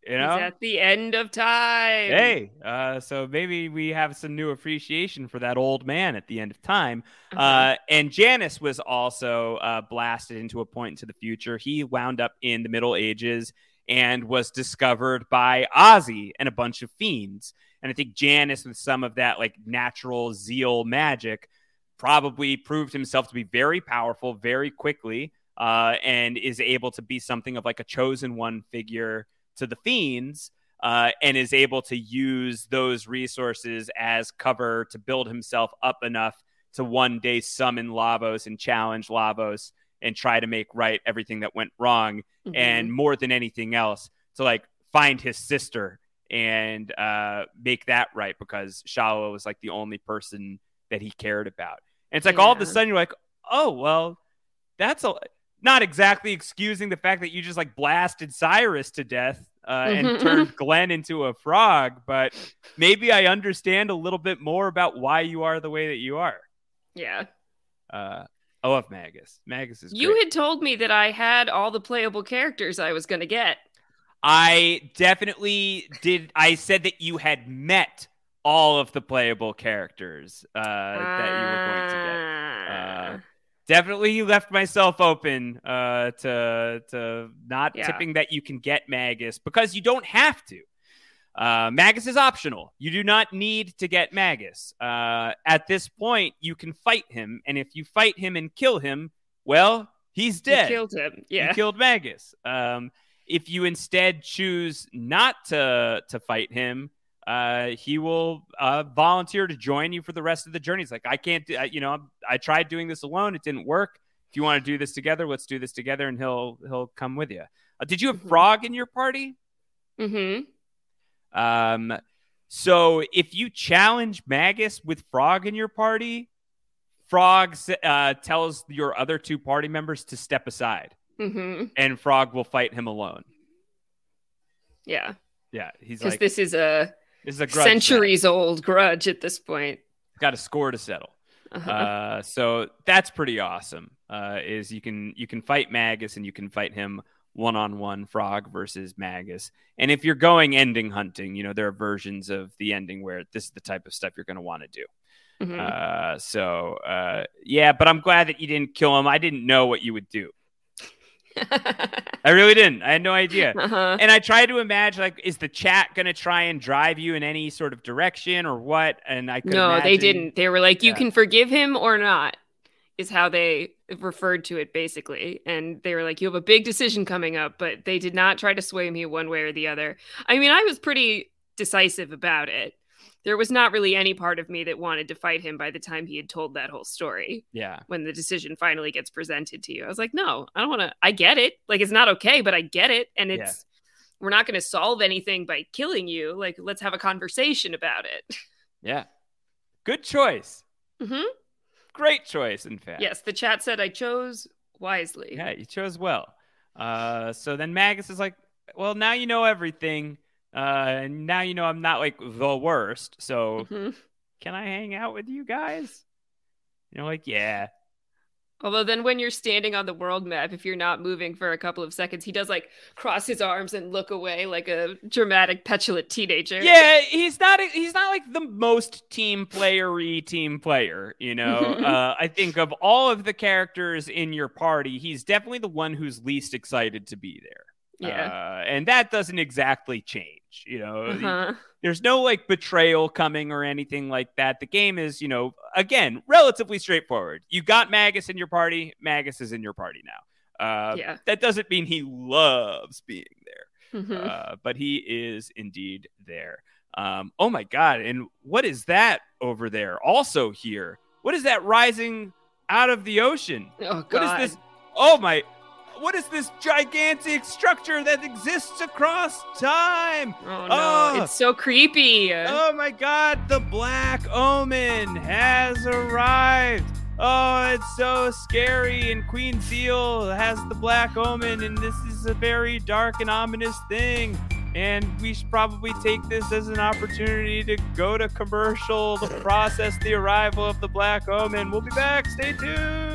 you know, he's at the end of time. Hey, uh, so maybe we have some new appreciation for that old man at the end of time. Uh-huh. Uh, and Janus was also uh, blasted into a point into the future. He wound up in the Middle Ages and was discovered by Ozzy and a bunch of fiends. And I think Janus, with some of that like natural zeal magic, probably proved himself to be very powerful very quickly uh, and is able to be something of like a chosen one figure to the fiends uh, and is able to use those resources as cover to build himself up enough to one day summon Lavos and challenge Lavos and try to make right everything that went wrong. Mhm. And more than anything else, to like find his sister and uh, make that right because Schala was like the only person that he cared about. And it's like all of a sudden you're like, oh well, that's a not exactly excusing the fact that you just like blasted Cyrus to death uh, and Mhm. turned Glenn into a frog, but maybe I understand a little bit more about why you are the way that you are. Yeah. Uh, I love Magus. Magus is You great. had told me that I had all the playable characters I was going to get. I definitely did. I said that you had met all of the playable characters uh, that you were going to get. Definitely left myself open uh, to to not Yeah. tipping that you can get Magus because you don't have to. Uh, Magus is optional. You do not need to get Magus. Uh, at this point, you can fight him, and if you fight him and kill him, well, he's dead. You killed him. Yeah. You killed Magus. Um, if you instead choose not to to fight him, uh, he will uh, volunteer to join you for the rest of the journey. He's like, I can't, do, I, you know, I'm- I tried doing this alone, it didn't work. If you want to do this together, let's do this together, and he'll he'll come with you. Uh, did you have Mhm. Frog in your party? mm-hmm. Um, so if you challenge Magus with Frog in your party, Frog uh, tells your other two party members to step aside, Mm-hmm. and Frog will fight him alone. Yeah. Yeah, he's like this is a this is a centuries old grudge at this point. Got a score to settle. Uh-huh. Uh, so that's pretty awesome. Uh, is you can you can fight Magus and you can fight him one on one, Frog versus Magus. And if you're going ending hunting, you know there are versions of the ending where this is the type of stuff you're going to want to do. Mhm. Uh, so uh, yeah, but I'm glad that you didn't kill him. I didn't know what you would do. I really didn't. I had no idea. *laughs* uh-huh. And I tried to imagine, like, is the chat going to try and drive you in any sort of direction or what? And I could No, they didn't. They were like, you Yeah. can forgive him or not, is how they referred to it basically. And they were like, you have a big decision coming up, but they did not try to sway me one way or the other. I mean, I was pretty decisive about it. There was not really any part of me that wanted to fight him by the time he had told that whole story. Yeah. When the decision finally gets presented to you, I was like, no, I don't want to. I get it. Like, it's not okay, but I get it. And Yeah. it's, we're not going to solve anything by killing you. Like, let's have a conversation about it. Yeah. Good choice. Mm-hmm. Great choice, in fact. Yes, the chat said I chose wisely. Yeah, you chose well. Uh, so then Magus is like, well, now you know everything. Uh, and now you know I'm not like the worst. So Mhm. can I hang out with you guys? You know, like, yeah. Although then when you're standing on the world map, if you're not moving for a couple of seconds, he does like cross his arms and look away like a dramatic, petulant teenager. Yeah, he's not he's not like the most team playery team player, you know. *laughs* uh, I think of all of the characters in your party, he's definitely the one who's least excited to be there. Yeah. Uh, and that doesn't exactly change, you know. Uh-huh. There's no like betrayal coming or anything like that. The game is, you know, again, relatively straightforward. You got Magus in your party, Magus is in your party now. Uh, Yeah. That doesn't mean he loves being there Mhm. uh, but he is indeed there. Um, oh my god! And what is that over there? Also here, what is that rising out of the ocean? oh god. is this? Oh my! What is this gigantic structure that exists across time? Oh no, Oh. it's so creepy. Oh my god! The Black Omen has arrived. Oh, it's so scary. And Queen Zeal has the Black Omen, and this is a very dark and ominous thing. And we should probably take this as an opportunity to go to commercial to process the arrival of the Black Omen. We'll be back. Stay tuned.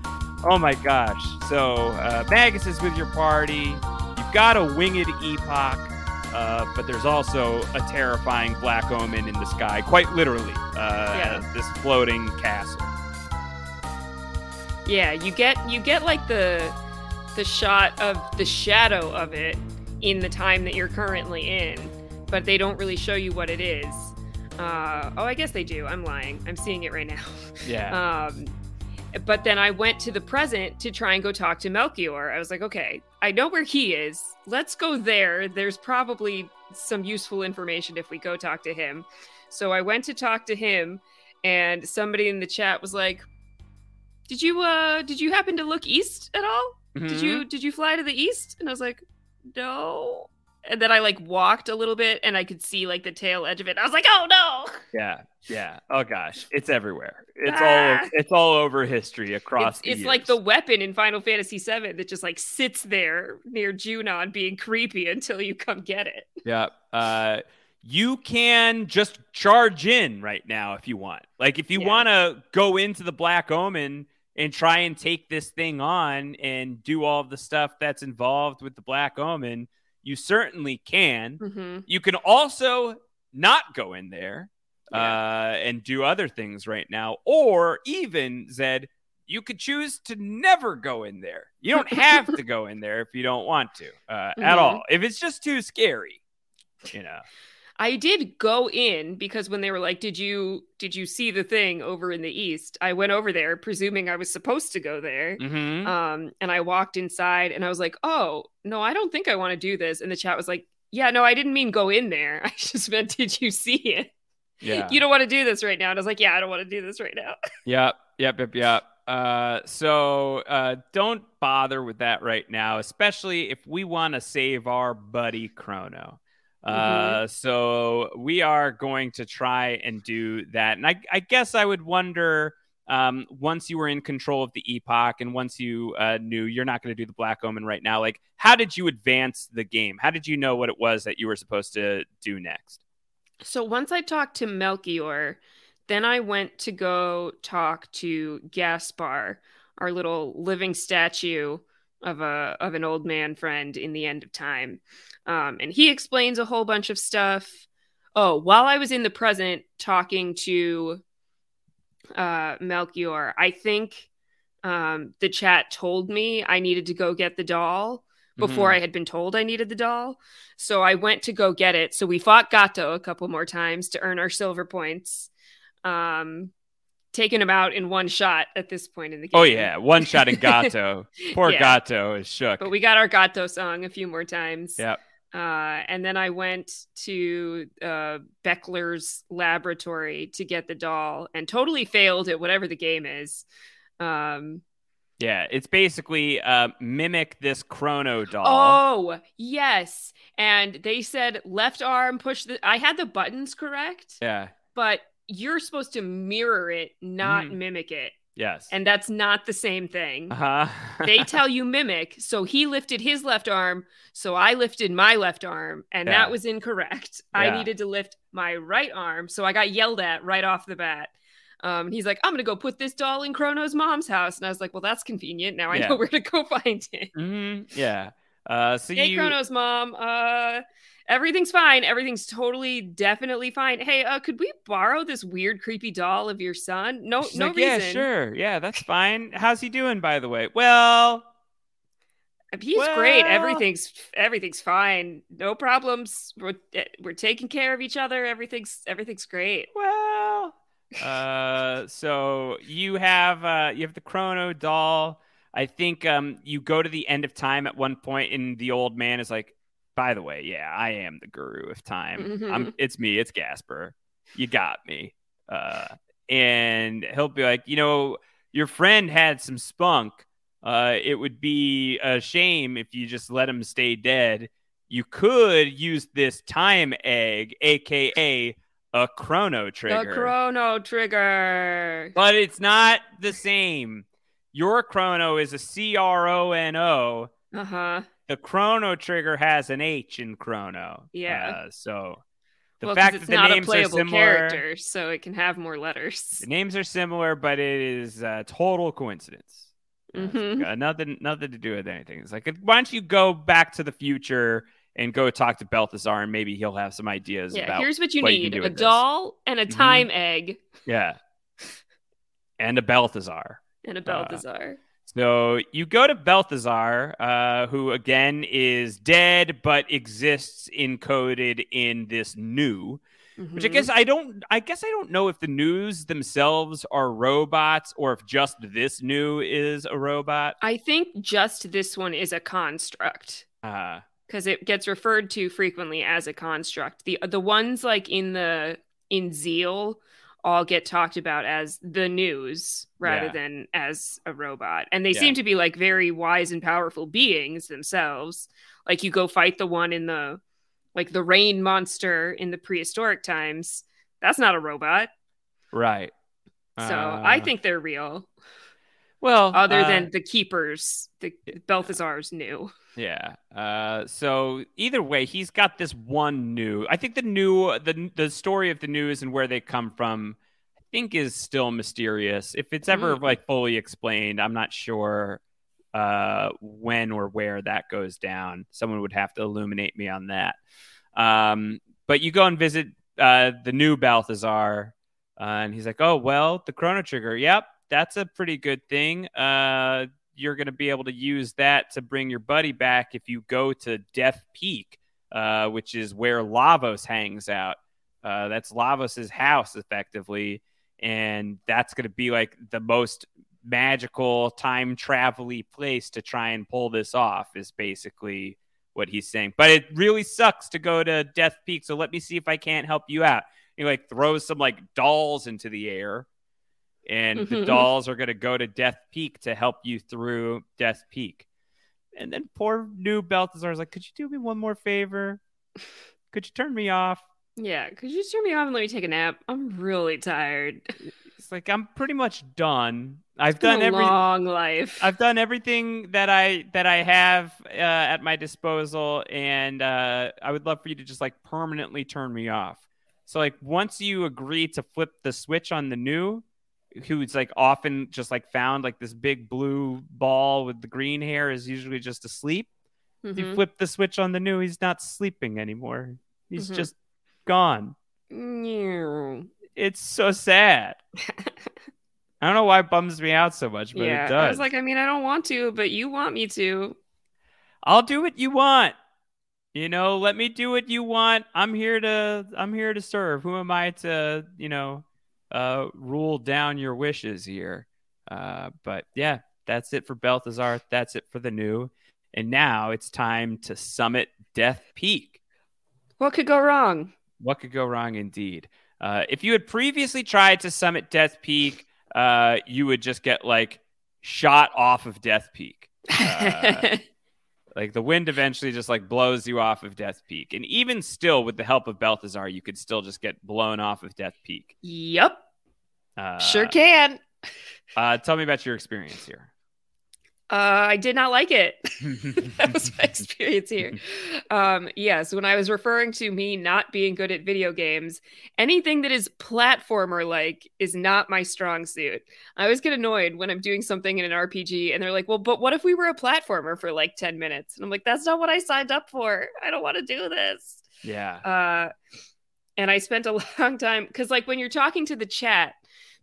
Oh my gosh. So, uh, Magus is with your party. You've got a winged epoch, uh, but there's also a terrifying black omen in the sky, quite literally. Uh, Yeah. This floating castle. Yeah, you get you get like the the shot of the shadow of it in the time that you're currently in, but they don't really show you what it is. Uh, oh, I guess they do. I'm lying. I'm seeing it right now. Yeah. *laughs* Um, but then I went to the present to try and go talk to Melchior. I was like, okay, I know where he is. Let's go there. There's probably some useful information if we go talk to him. So I went to talk to him, and somebody in the chat was like, "Did you uh did you happen to look east at all? Did you did you fly to the east?" And I was like, "No." And then I like walked a little bit, and I could see like the tail edge of it. I was like, "Oh no!" Yeah. Yeah. Oh gosh, it's everywhere. It's Ah. all it's all over history across It's, the it's like the weapon in Final Fantasy VII that just like sits there near Junon, being creepy until you come get it. Yeah. Uh, you can just charge in right now if you want. Like, if you Yeah. want to go into the Black Omen and try and take this thing on and do all the stuff that's involved with the Black Omen, you certainly can. Mm-hmm. You can also not go in there uh, and do other things right now. Or even, Zed, you could choose to never go in there. You don't have to *laughs* go in there if you don't want to uh, Mhm. at all. If it's just too scary, you know. I did go in because when they were like, "Did you did you see the thing over in the east?" I went over there, presuming I was supposed to go there. Mhm. Um, and I walked inside, and I was like, "Oh no, I don't think I want to do this." And the chat was like, "Yeah, no, I didn't mean go in there. *laughs* I just meant, did you see it? Yeah. You don't want to do this right now." And I was like, "Yeah, I don't want to do this right now." *laughs* Yep, yep, yep, yep. Uh, so uh, don't bother with that right now, especially if we want to save our buddy Chrono. Uh, so we are going to try and do that. And I, I guess I would wonder um, once you were in control of the epoch and once you uh, knew you're not going to do the Black Omen right now, like how did you advance the game? How did you know what it was that you were supposed to do next? So once I talked to Melchior, then I went to go talk to Gaspar, our little living statue of a of an old man friend in the end of time. Um, and he explains a whole bunch of stuff. Oh, while I was in the present talking to uh, Melchior, I think um, the chat told me I needed to go get the doll before Mhm. I had been told I needed the doll. So I went to go get it. So we fought Gato a couple more times to earn our silver points. Um, taking him out in one shot at this point in the game. Oh yeah, one shot in *laughs* Gato. Poor Yeah. Gato is shook. But we got our Gato song a few more times. Yep. Uh, and then I went to uh, Bekkler's laboratory to get the doll and totally failed at whatever the game is. Um, Yeah, it's basically uh, mimic this Chrono doll. oh, yes. And they said left arm push the. I had the buttons correct, Yeah, but you're supposed to mirror it, not Mhm. mimic it. Yes. And that's not the same thing. uh-huh. they *laughs* tell you mimic. So he lifted his left arm. So I lifted my left arm. And Yeah. that was incorrect. I needed to lift my right arm. So I got yelled at right off the bat. Um, and he's like, I'm going to go put this doll in Chrono's mom's house. And I was like, well, that's convenient. Now I Yeah. know *laughs* where to go find it. Mhm. Yeah. Uh, so hey, you. Chrono's mom. Uh, everything's fine. Everything's totally, definitely fine. Hey, uh, could we borrow this weird, creepy doll of your son? No, She's no like, reason. Yeah, sure. Yeah, that's fine. How's he doing, by the way? Well, He's great. Everything's everything's fine. No problems. We're eh, we're taking care of each other. Everything's everything's great. well. Uh, so you have uh, you have the Chrono doll. I think um, you go to the end of time at one point, and the old man is like, "By the way, yeah, I am the guru of time. I'm, Mhm. it's me. It's Gaspar. You got me." Uh, and he'll be like, "You know, your friend had some spunk. Uh, it would be a shame if you just let him stay dead. You could use this time egg, aka a chrono trigger." The chrono trigger. but it's not the same. Your chrono is a C R O N O. Uh huh. The chrono trigger has an H in chrono. Yeah. Uh, so the Well, fact that the not a names are similar, character, so it can have more letters. the names are similar, but it is a total coincidence. Uh, Mhm. got nothing, nothing to do with anything. It's like, why don't you go back to the future and go talk to Balthazar, and maybe he'll have some ideas Yeah. Here's what you what need: do a with this. doll and a Mhm. time egg Yeah, and a Balthazar. and a Uh, Balthazar. So you go to Balthazar, uh, who again is dead but exists encoded in this Nu. Which I Mhm. guess I don't. I guess I don't know if the Nus themselves are robots or if just this Nu is a robot. I think just this one is a construct. Uh, because it gets referred to frequently as a construct. The the ones like in the in Zeal all get talked about as the Nus rather Yeah. than as a robot. And they Yeah. seem to be like very wise and powerful beings themselves. Like you go fight the one in the like the rain monster in the prehistoric times. That's not a robot. right. So Uh, I think they're real. Well, Other uh, than the keepers, the Balthazar's Nu. Yeah. Uh, so either way, he's got this one Nu. I think the Nu the the story of the Nus and where they come from, I think, is still mysterious. If it's ever Mm. like fully explained, I'm not sure uh, when or where that goes down. Someone would have to illuminate me on that. Um, but you go and visit uh, the new Balthazar, uh, and he's like, "Oh well, the Chrono Trigger. Yep, that's a pretty good thing. Uh, you're going to be able to use that to bring your buddy back if you go to Death Peak, uh, which is where Lavos hangs out. Uh, that's Lavos's house, effectively, and that's going to be like the most magical time travel-y place to try and pull this off. Is basically what he's saying. But it really sucks to go to Death Peak, so let me see if I can't help you out. He like throws some like dolls into the air and the Mhm. dolls are going to go to Death Peak to help you through Death Peak. And then poor new Balthazar's like, "Could you do me one more favor? Could you turn me off?" Yeah, could you just turn me off and let me take a nap? I'm really tired. It's like I'm pretty much done. I've done every long life. I've done everything that I that I have uh, at my disposal, and uh, I would love for you to just like permanently turn me off. So like once you agree to flip the switch on the Nu, who's like often just like found like this big blue ball with the green hair is usually just asleep. If you flip the switch on the Nu, he's not sleeping anymore. He's Mhm. just gone. Meow. It's so sad. *laughs* I don't know why it bums me out so much, but yeah, it does. I was like, I mean, I don't want to, but you want me to. I'll do what you want. You know, let me do what you want. I'm here to I'm here to serve. Who am I to, you know, uh rule down your wishes here? Uh but yeah, that's it for Balthazar. That's it for the Nu. And now it's time to summit Death Peak. What could go wrong? What could go wrong indeed? Uh, if you had previously tried to summit Death Peak, uh, you would just get like shot off of Death Peak. Uh, *laughs* like the wind eventually just like blows you off of Death Peak. And even still, with the help of Balthazar, you could still just get blown off of Death Peak. Yep, Uh, sure can. Uh, tell me about your experience here. Uh, I did not like it. *laughs* *laughs* that was my experience here. Um, yes, when I was referring to me not being good at video games, anything that is platformer like is not my strong suit. I always get annoyed when I'm doing something in an RPG and they're like, well, but what if we were a platformer for like 10 minutes? And I'm like, that's not what I signed up for. I don't want to do this. Yeah. Uh, and I spent a *laughs* long time because, like, when you're talking to the chat,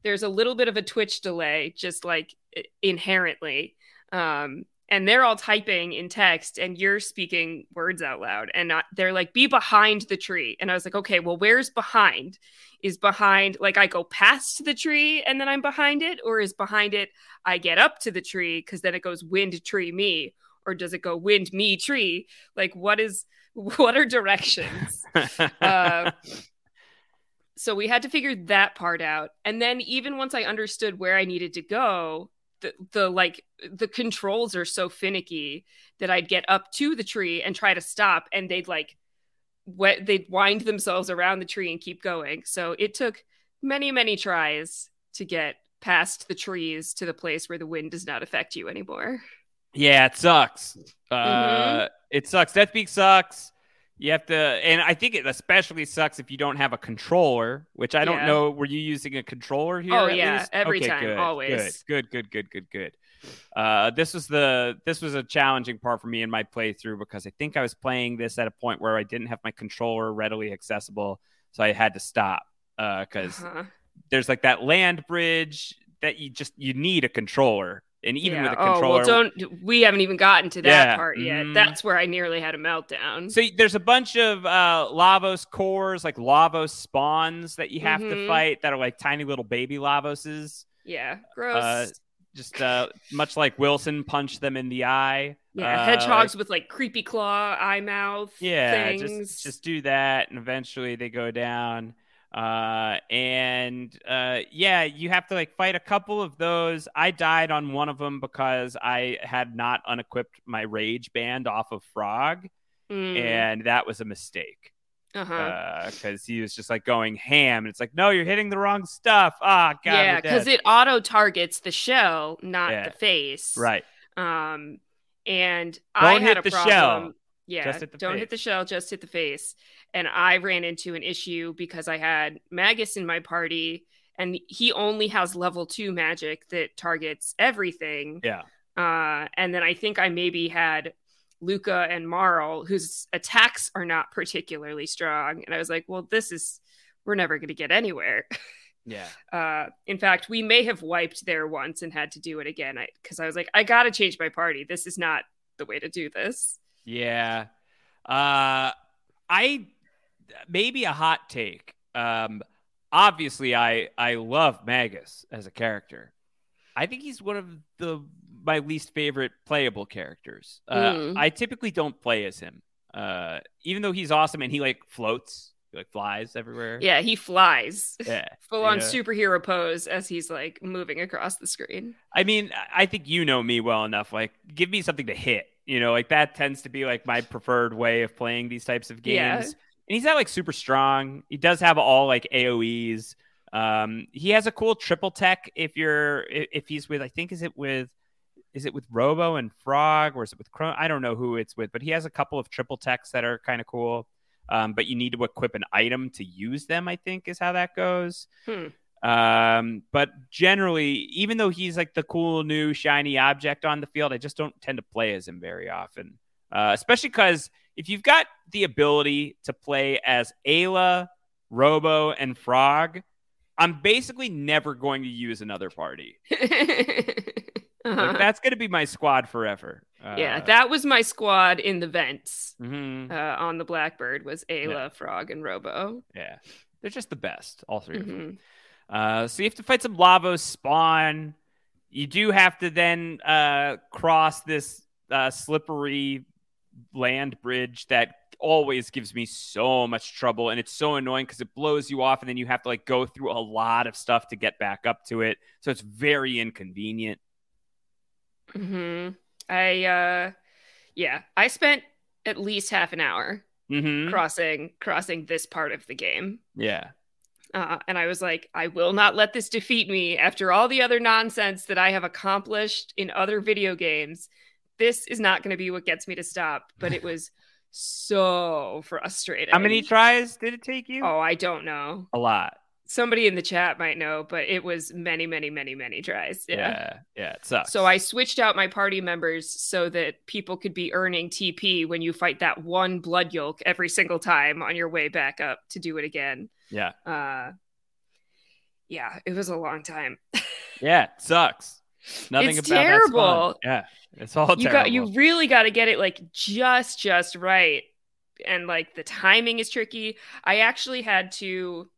there's a little bit of a Twitch delay, just like inherently. Um, and they're all typing in text and you're speaking words out loud and not, they're like be behind the tree. And i was like okay well where's behind? Is behind like i go past the tree and then i'm behind it? Or is behind it i get up to the tree because then it goes wind tree me. Or does it go wind me tree? Like what is *laughs* what are directions? *laughs* Uh, so we had to figure that part out and then even once i understood where i needed to go the, the like the controls are so finicky that I'd get up to the tree and try to stop and they'd like what they'd wind themselves around the tree and keep going. So it took many many tries to get past the trees to the place where the wind does not affect you anymore. Yeah, it sucks. Uh Mm-hmm. it sucks. Death Peak sucks. You have to, and I think it especially sucks if you don't have a controller, which I don't know. Were you using a controller here? Oh, yeah, least? every Okay, time, good, always. Good, good, good, good, good, good. Uh, this was the this was a challenging part for me in my playthrough because I think I was playing this at a point where I didn't have my controller readily accessible, so I had to stop because Uh-huh. there's like that land bridge that you just you need a controller, and even Yeah. with a controller, Oh, well, don't we haven't even gotten to that Yeah, part yet. mhm. That's where I nearly had a meltdown. So there's a bunch of uh, Lavos cores, like Lavos spawns that you have to Mhm. fight that are like tiny little baby Lavoses. yeah, gross. Uh, just uh, much like Wilson punched them in the eye. yeah, Uh, hedgehogs like- with like creepy claw, eye mouth yeah, things. just just do that, and eventually they go down. Uh, and uh, yeah, you have to like fight a couple of those. I died on one of them because I had not unequipped my rage band off of Frog, Mm. and that was a mistake. uh-huh. because he was just like going ham. And it's like, no, you're hitting the wrong stuff. Ah, God, yeah, because it auto targets the shell, not Yeah. the face. right. Um, and I Don't had hit a the problem. shell. Yeah, Just hit the don't hit the shell, just hit the face. And I ran into an issue because I had Magus in my party, and he only has level two magic that targets everything. Yeah. Uh, and then I think I maybe had Lucca and Marle, whose attacks are not particularly strong. And I was like, well, this is, we're never going to get anywhere. *laughs* Yeah. Uh, in fact, we may have wiped there once and had to do it again. I because I was like, I got to change my party. This is not the way to do this. Yeah. Uh, I maybe a hot take. Um, obviously, I I love Magus as a character. I think he's one of the my least favorite playable characters. Uh, Mm. I typically don't play as him, uh, even though he's awesome and he like floats, he, like flies everywhere. Yeah, he flies. *laughs* Yeah. Full on Yeah. superhero pose as he's like moving across the screen. I mean, I think you know me well enough. Like, give me something to hit. You know, like that tends to be like my preferred way of playing these types of games. Yeah. And he's not like super strong. He does have all like AOE's. Um, he has a cool triple tech if you're if he's with I think is it with is it with Robo and Frog or is it with Chron? I don't know who it's with, but he has a couple of triple techs that are kind of cool. Um, but you need to equip an item to use them. I think is how that goes. Hmm. Um, but generally, even though he's like the cool new shiny object on the field, I just don't tend to play as him very often. Uh, especially because if you've got the ability to play as Ayla, Robo, and Frog, I'm basically never going to use another party. *laughs* Uh-huh. Like, that's going to be my squad forever. Uh, yeah, that was my squad in the vents mhm. uh, on the Blackbird was Ayla, Yeah. Frog, and Robo. yeah, they're just the best, all 3 of them. Uh, so you have to fight some Lavos spawn. You do have to then uh, cross this uh, slippery land bridge that always gives me so much trouble, and it's so annoying because it blows you off, and then you have to like go through a lot of stuff to get back up to it. So it's very inconvenient. hmm I uh yeah, I spent at least half an hour hmm crossing crossing this part of the game. Yeah. Uh, and I was like, I will not let this defeat me after all the other nonsense that I have accomplished in other video games. This is not going to be what gets me to stop. But it was *laughs* so frustrating. How many tries did it take you? Oh, I don't know. A lot. Somebody in the chat might know, but it was many, many, many, many tries. Yeah. Yeah, yeah, it sucks. So I switched out my party members so that people could be earning TP when you fight that one blood yolk every single time on your way back up to do it again. yeah, Uh yeah, it was a long time. *laughs* yeah, it sucks. Nothing It's about terrible. Yeah, it's all you terrible. got you really got to get it like just just right and like the timing is tricky i actually had to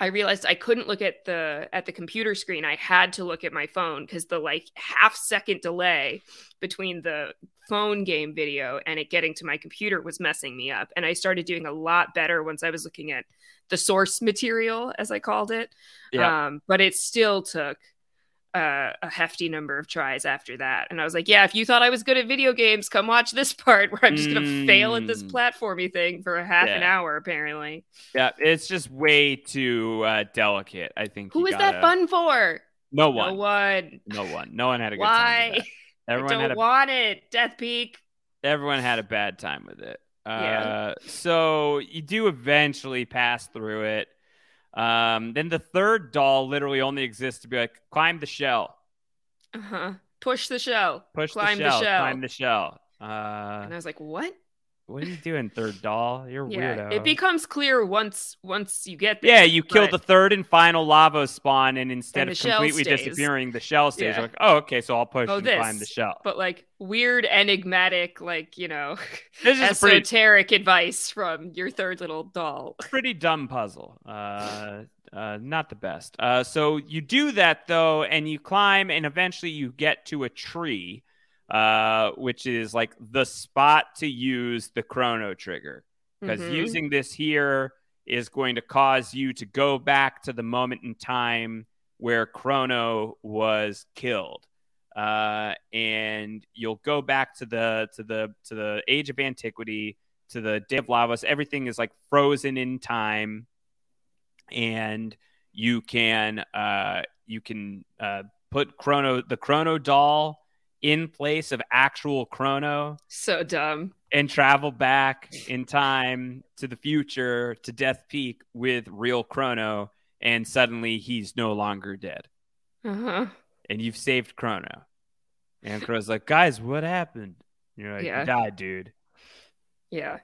i realized i couldn't look at the at the computer screen. I had to look at my phone because the like half second delay between the phone game video and it getting to my computer was messing me up. And i started doing a lot better once i was looking at the source material as i called it. Yeah. um, but it still took uh, a hefty number of tries after that. And I was like, yeah, if you thought I was good at video games, come watch this *laughs* part where I'm just going to fail at this Mm. platformy thing for a half an hour, apparently. yeah, it's just way too uh, delicate. I think. Who you is that gotta- fun for? No one. No one. No one. No one had a good Why? time. That. *laughs* I Everyone don't had a want it. Death Peak. everyone had a bad time with it. Uh, Yeah. So you do eventually pass through it. Um, then the third doll literally only exists to be like climb the shell, Uh huh. Push the shell. push Climb the shell, the shell. climb the shell. and Uh, I was like, what? What are you doing, third doll? You're Yeah. weirdo. It becomes clear once once you get there. yeah, you kill but- the third and final Lavos spawn, and instead And of completely stays. disappearing, the shell stays. Yeah. Like, oh, okay, so I'll push Oh, and this. climb the shell. But like weird, enigmatic, like, you know, *laughs* This is a *laughs* pretty- esoteric advice from your third little doll. *laughs* pretty dumb puzzle. Uh, uh, not the best. Uh, so you do that though, and you climb, and eventually you get to a tree, uh, which is like the spot to use the chrono trigger. Because Mhm. using this here is going to cause you to go back to the moment in time where Chrono was killed. Uh, and you'll go back to the to the to the age of antiquity, to the day of Lavos. Everything is like frozen in time, and you can uh, you can uh, put Chrono the Chrono doll in place of actual Chrono So dumb. and travel back in time to the future to Death Peak with real Chrono, and suddenly he's no longer dead, Uh-huh. and you've saved Chrono. And Chrono's like, guys, what happened? You're like, Yeah. you died, dude. Yeah.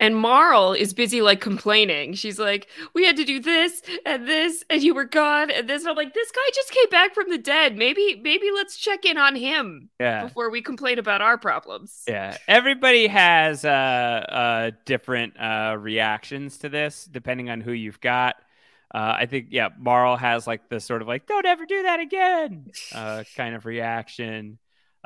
And Marle is busy like complaining. She's like, "We had to do this and this, and you were gone, and this." And I'm like, "This guy just came back from the dead. Maybe, maybe let's check in on him Yeah. before we complain about our problems." Yeah, everybody has uh, uh, different uh, reactions to this depending on who you've got. Uh, I think, yeah, Marle has like the sort of like "don't ever do that again" uh, kind of reaction.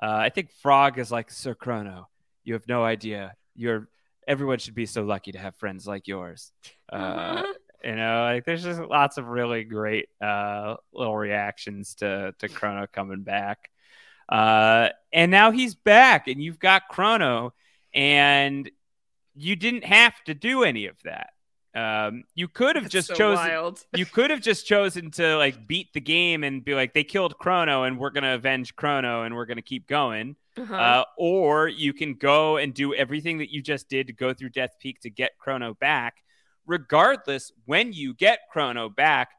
Uh, I think Frog is like Sir Chrono. You have no idea. You're everyone should be so lucky to have friends like yours. Uh, Uh-huh. you know, like there's just lots of really great uh, little reactions to to Chrono coming back. Uh, and now he's back, and you've got Chrono, and you didn't have to do any of that. Um, you could have That's just so chosen. wild. You could have just chosen to like beat the game and be like, they killed Chrono, and we're gonna avenge Chrono, and we're gonna keep going. Uh-huh. Uh, or you can go and do everything that you just did to go through Death Peak to get Chrono back. Regardless, when you get Chrono back,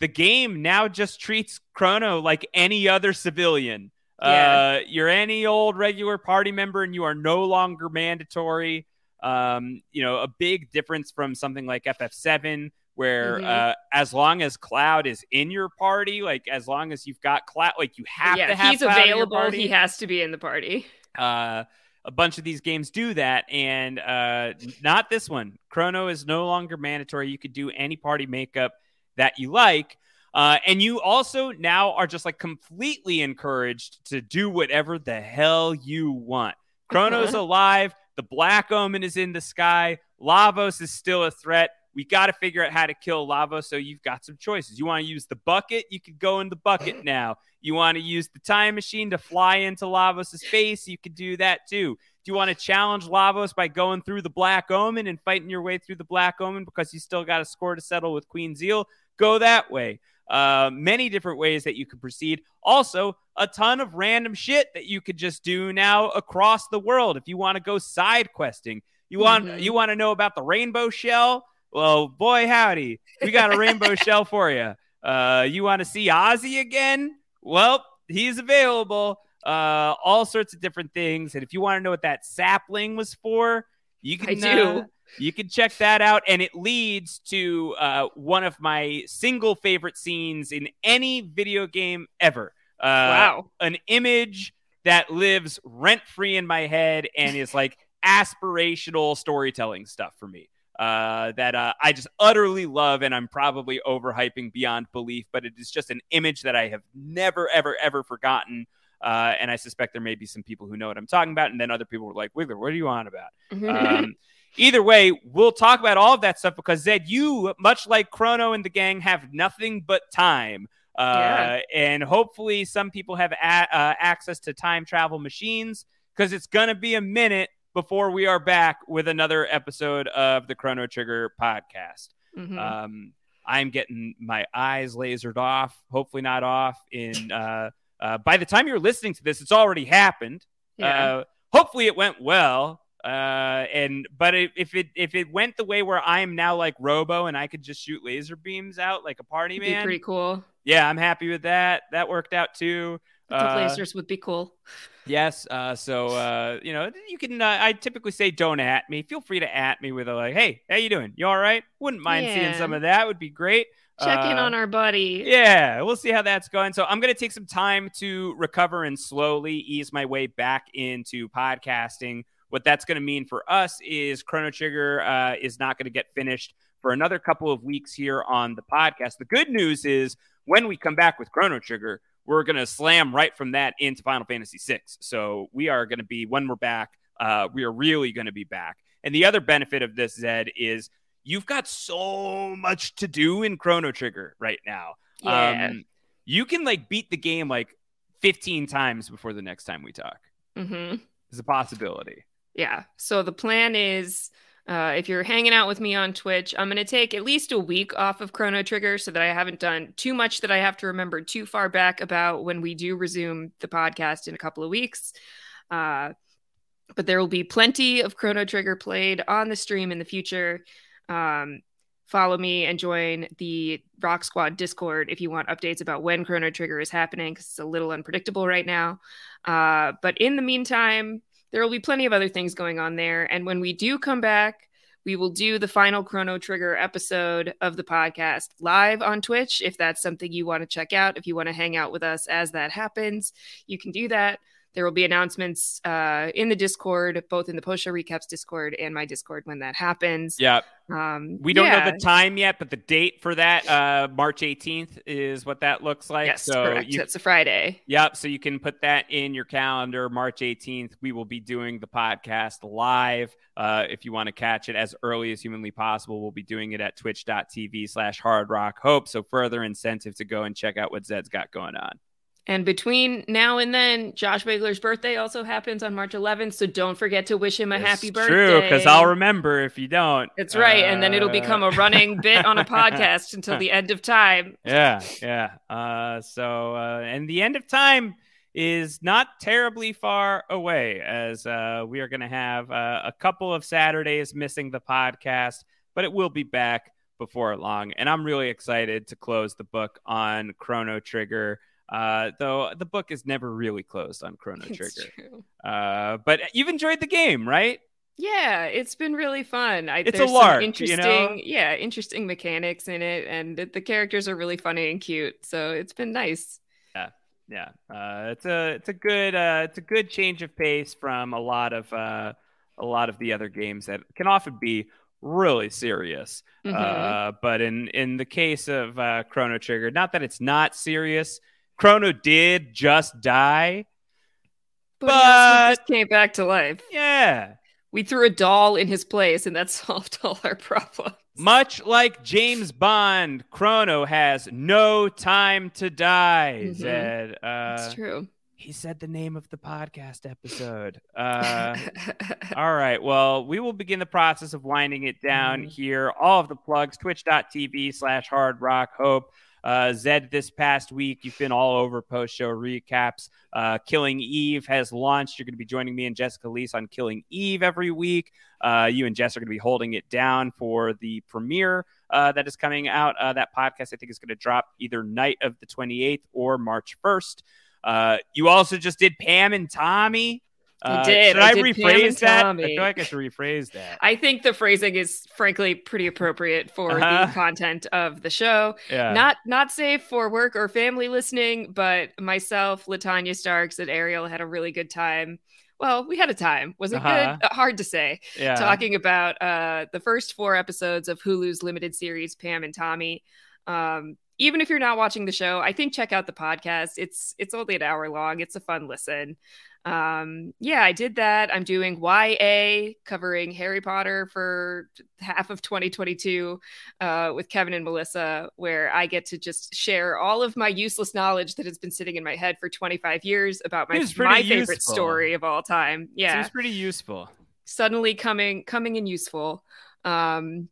the game now just treats Chrono like any other civilian. Yeah. Uh, you're any old regular party member, and you are no longer mandatory. Um, you know, a big difference from something like FF7, where Mhm. uh, as long as Cloud is in your party, like as long as you've got Cloud, like you have yeah, to have he's Cloud available. He has to be in the party. uh, a bunch of these games do that, and uh, not this one. Chrono is no longer mandatory. You could do any party makeup that you like. Uh, and you also now are just like completely encouraged to do whatever the hell you want. Chrono's alive. The Black Omen is in the sky. Lavos is still a threat. We got to figure out how to kill Lavos. So you've got some choices. You want to use the bucket? You could go in the bucket *laughs* now. You want to use the time machine to fly into Lavos' face? You could do that too. Do you want to challenge Lavos by going through the Black Omen and fighting your way through the Black Omen because you still got a score to settle with Queen Zeal? go that way. Uh, many different ways that you could proceed. Also, a ton of random shit that you could just do now across the world. If you want to go side questing, you want Mhm. you want to know about the rainbow shell. Well, boy, howdy, we got a rainbow *laughs* shell for you. Uh, you want to see Ozzie again? Well, he's available. Uh, all sorts of different things. And if you want to know what that sapling was for, you can I do. uh, you can check that out, and it leads to uh, one of my single favorite scenes in any video game ever. Uh, Wow. An image that lives rent free in my head and is like aspirational storytelling stuff for me. Uh, that uh, I just utterly love, and I'm probably overhyping beyond belief, but it is just an image that I have never, ever, ever forgotten. Uh, and I suspect there may be some people who know what I'm talking about, and then other people were like, "Wigler, what are you on about?" um, either way, we'll talk about all of that stuff because Zed, you, much like Chrono and the gang, have nothing but time. Uh, Yeah. And hopefully, some people have a- uh, access to time travel machines because it's going to be a minute before we are back with another episode of the Chrono Trigger podcast. Mhm. Um, I'm getting my eyes lasered off, hopefully not off. In uh, uh, by the time you're listening to this, it's already happened. Yeah. Uh, hopefully, it went well. Uh, and but if, if it if it went the way where I am now like Robo and I could just shoot laser beams out like a party It'd be man, pretty cool. yeah, I'm happy with that. That worked out too. The Uh, lasers would be cool. Yes. Uh, so uh, you know, you can. Uh, I typically say don't at me. Feel free to at me with a like, "Hey, how you doing? You all right?" Wouldn't mind seeing some of that. Would be great. Check in Uh, on our buddy. Yeah, we'll see how that's going. So I'm going to take some time to recover and slowly ease my way back into podcasting. What that's going to mean for us is Chrono Trigger uh, is not going to get finished for another couple of weeks here on the podcast. The good news is when we come back with Chrono Trigger, we're going to slam right from that into Final Fantasy VI. So we are going to be, when we're back, uh, we are really going to be back. And the other benefit of this, Zed, is you've got so much to do in Chrono Trigger right now. Yeah. Um, you can like beat the game like 15 times before the next time we talk. Mm-hmm. It's a possibility. Yeah. So the plan is uh, if you're hanging out with me on Twitch, I'm going to take at least a week off of Chrono Trigger so that I haven't done too much that I have to remember too far back about when we do resume the podcast in a couple of weeks. Uh, but there will be plenty of Chrono Trigger played on the stream in the future. Um, follow me and join the Rock Squad Discord if you want updates about when Chrono Trigger is happening because it's a little unpredictable right now. Uh, but in the meantime, there will be plenty of other things going on there. And when we do come back, we will do the final Chrono Trigger episode of the podcast live on Twitch. If that's something you want to check out, if you want to hang out with us as that happens, you can do that. There will be announcements uh, in the Discord, both in the post show recaps Discord and my Discord when that happens. Yeah. Um, We don't yeah. know the time yet, but the date for that, uh, March 18th, is what that looks like. Yes, so correct. you, That's a Friday. Yep. So you can put that in your calendar. March 18th, we will be doing the podcast live. Uh, if you want to catch it as early as humanly possible, we'll be doing it at twitch.tv slash hard rock hope. So further incentive to go and check out what Zed's got going on. And between now and then, Josh Wigler's birthday also happens on March 11th. So don't forget to wish him a happy birthday. True, because I'll remember if you don't. That's right. and then it'll Uh, become a running bit on a podcast *laughs* until the end of time. yeah, yeah. Uh, so, uh, and the end of time is not terribly far away, as uh, we are going to have uh, a couple of Saturdays missing the podcast, but it will be back before long. And I'm really excited to close the book on Chrono Trigger. Uh, though the book is never really closed on Chrono Trigger. Uh, but you've enjoyed the game, right? Yeah, it's been really fun. I, It's a lark, you interesting, know? yeah, interesting mechanics in it, and the, characters are really funny and cute. So it's been nice. Yeah, yeah. Uh, it's a it's a good uh, it's a good change of pace from a lot of uh, a lot of the other games that can often be really serious. Mhm. Uh, but in in the case of uh, Chrono Trigger, not that it's not serious. Chrono did just die. But, he But- just came back to life. Yeah. We threw a doll in his place, and that *laughs* solved all our problems. Much like James Bond, Chrono has no time to die. Mhm. Zed. Uh, It's true. He said the name of the podcast episode. Uh, *laughs* all right. Well, we will begin the process of winding it down here. All of the plugs twitch.tv slash hard rock hope. Uh, Zed, this past week, you've been all over post show recaps. Uh, Killing Eve has launched. You're going to be joining me and Jessica Liese on Killing Eve every week. Uh, you and Jess are going to be holding it down for the premiere uh, that is coming out. Uh, that podcast, I think, is going to drop either night of the 28th or March 1st. Uh, you also just did Pam and Tommy. I Uh, did. Should I I, did rephrase that? I feel like I should rephrase that. I think the phrasing is frankly pretty appropriate for Uh-huh. the content of the show. Yeah. Not not safe for work or family listening, but myself, Latanya Starks, and Ariel had a really good time. Well, we had a time. Was it Uh-huh. good? Uh, Hard to say. Yeah. Talking about uh, the first four episodes of Hulu's limited series, Pam and Tommy. Um, even if you're not watching the show, I think check out the podcast. It's it's only an hour long. It's a fun listen. Um, yeah, I did that. I'm doing YA covering Harry Potter for half of 2022 uh, with Kevin and Melissa, where I get to just share all of my useless knowledge that has been sitting in my head for 25 years about my, my favorite story of all time. Yeah it's pretty useful. suddenly coming coming in useful um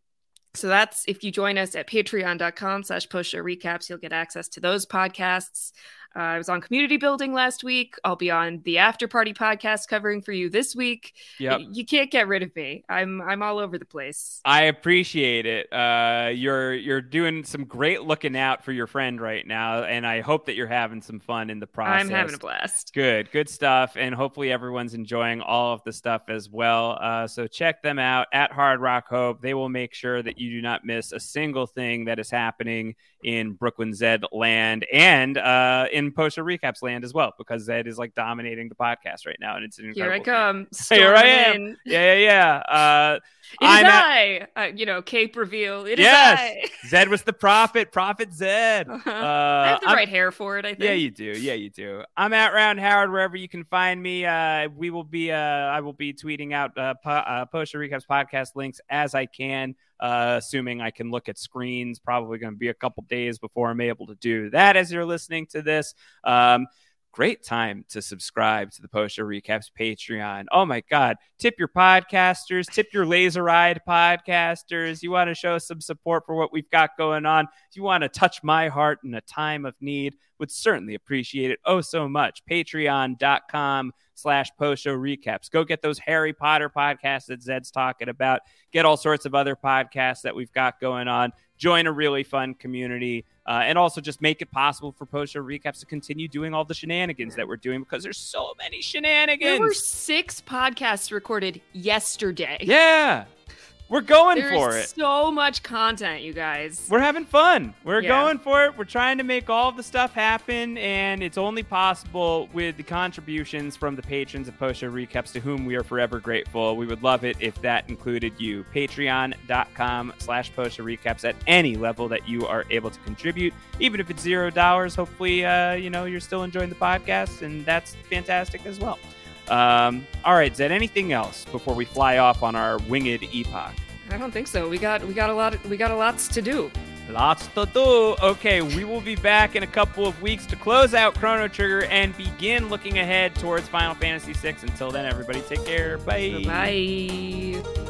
so that's if you join us at patreon.com slash show recaps you'll get access to those podcasts uh, i was on community building last week i'll be on the after party podcast covering for you this week Yep. You can't get rid of me i'm i'm all over the place I appreciate it. Uh, you're you're doing some great looking out for your friend right now, and I hope that you're having some fun in the process. i'm having a blast Good, good stuff, and hopefully everyone's enjoying all of the stuff as well. Uh, so check them out at Hard Rock Hope. They will make sure that you do not miss a single thing that is happening in Brooklyn Zed land and uh, in Poster Recaps land as well, because Zed is like dominating the podcast right now, and it's an here i come *laughs* Here I am. in. Yeah, yeah, yeah. Uh, It is at- I, uh, you know, cape reveal. It is yes, I. *laughs* Zed was the prophet, prophet Zed. Uh, I have the I'm- right hair for it. I think. yeah, you do. Yeah, you do. I'm at Round Howard wherever you can find me. Uh, we will be. Uh, I will be tweeting out uh, po- uh, poster recaps podcast links as I can. Uh, assuming I can look at screens, probably going to be a couple days before I'm able to do that. As you're listening to this, um, great time to subscribe to the Post Show Recaps Patreon. Oh my God. Tip your podcasters, tip your laser ride podcasters. You want to show some support for what we've got going on. If you want to touch my heart in a time of need, would certainly appreciate it oh so much. Patreon.com slash post show recaps. Go get those Harry Potter podcasts that Zed's talking about. Get all sorts of other podcasts that we've got going on. Join a really fun community. Uh, and also just make it possible for post show recaps to continue doing all the shenanigans that we're doing because there's so many shenanigans. There were six podcasts recorded yesterday. yeah, we're going There's for it. so much content, you guys. We're having fun. We're Yeah. going for it. We're trying to make all the stuff happen, and it's only possible with the contributions from the patrons of Post Show Recaps, to whom we are forever grateful. We would love it if that included you. Patreon.com slash Post Show Recaps at any level that you are able to contribute, even if it's zero dollars. Hopefully, uh, you know you're still enjoying the podcast, and that's fantastic as well. Um, all right, Zed. Anything else before we fly off on our winged epoch? I don't think so. We got we got a lot of, we got a lots to do. Lots to do. Okay, we will be back in a couple of weeks to close out Chrono Trigger and begin looking ahead towards Final Fantasy VI. Until then, everybody take care. Bye. Bye.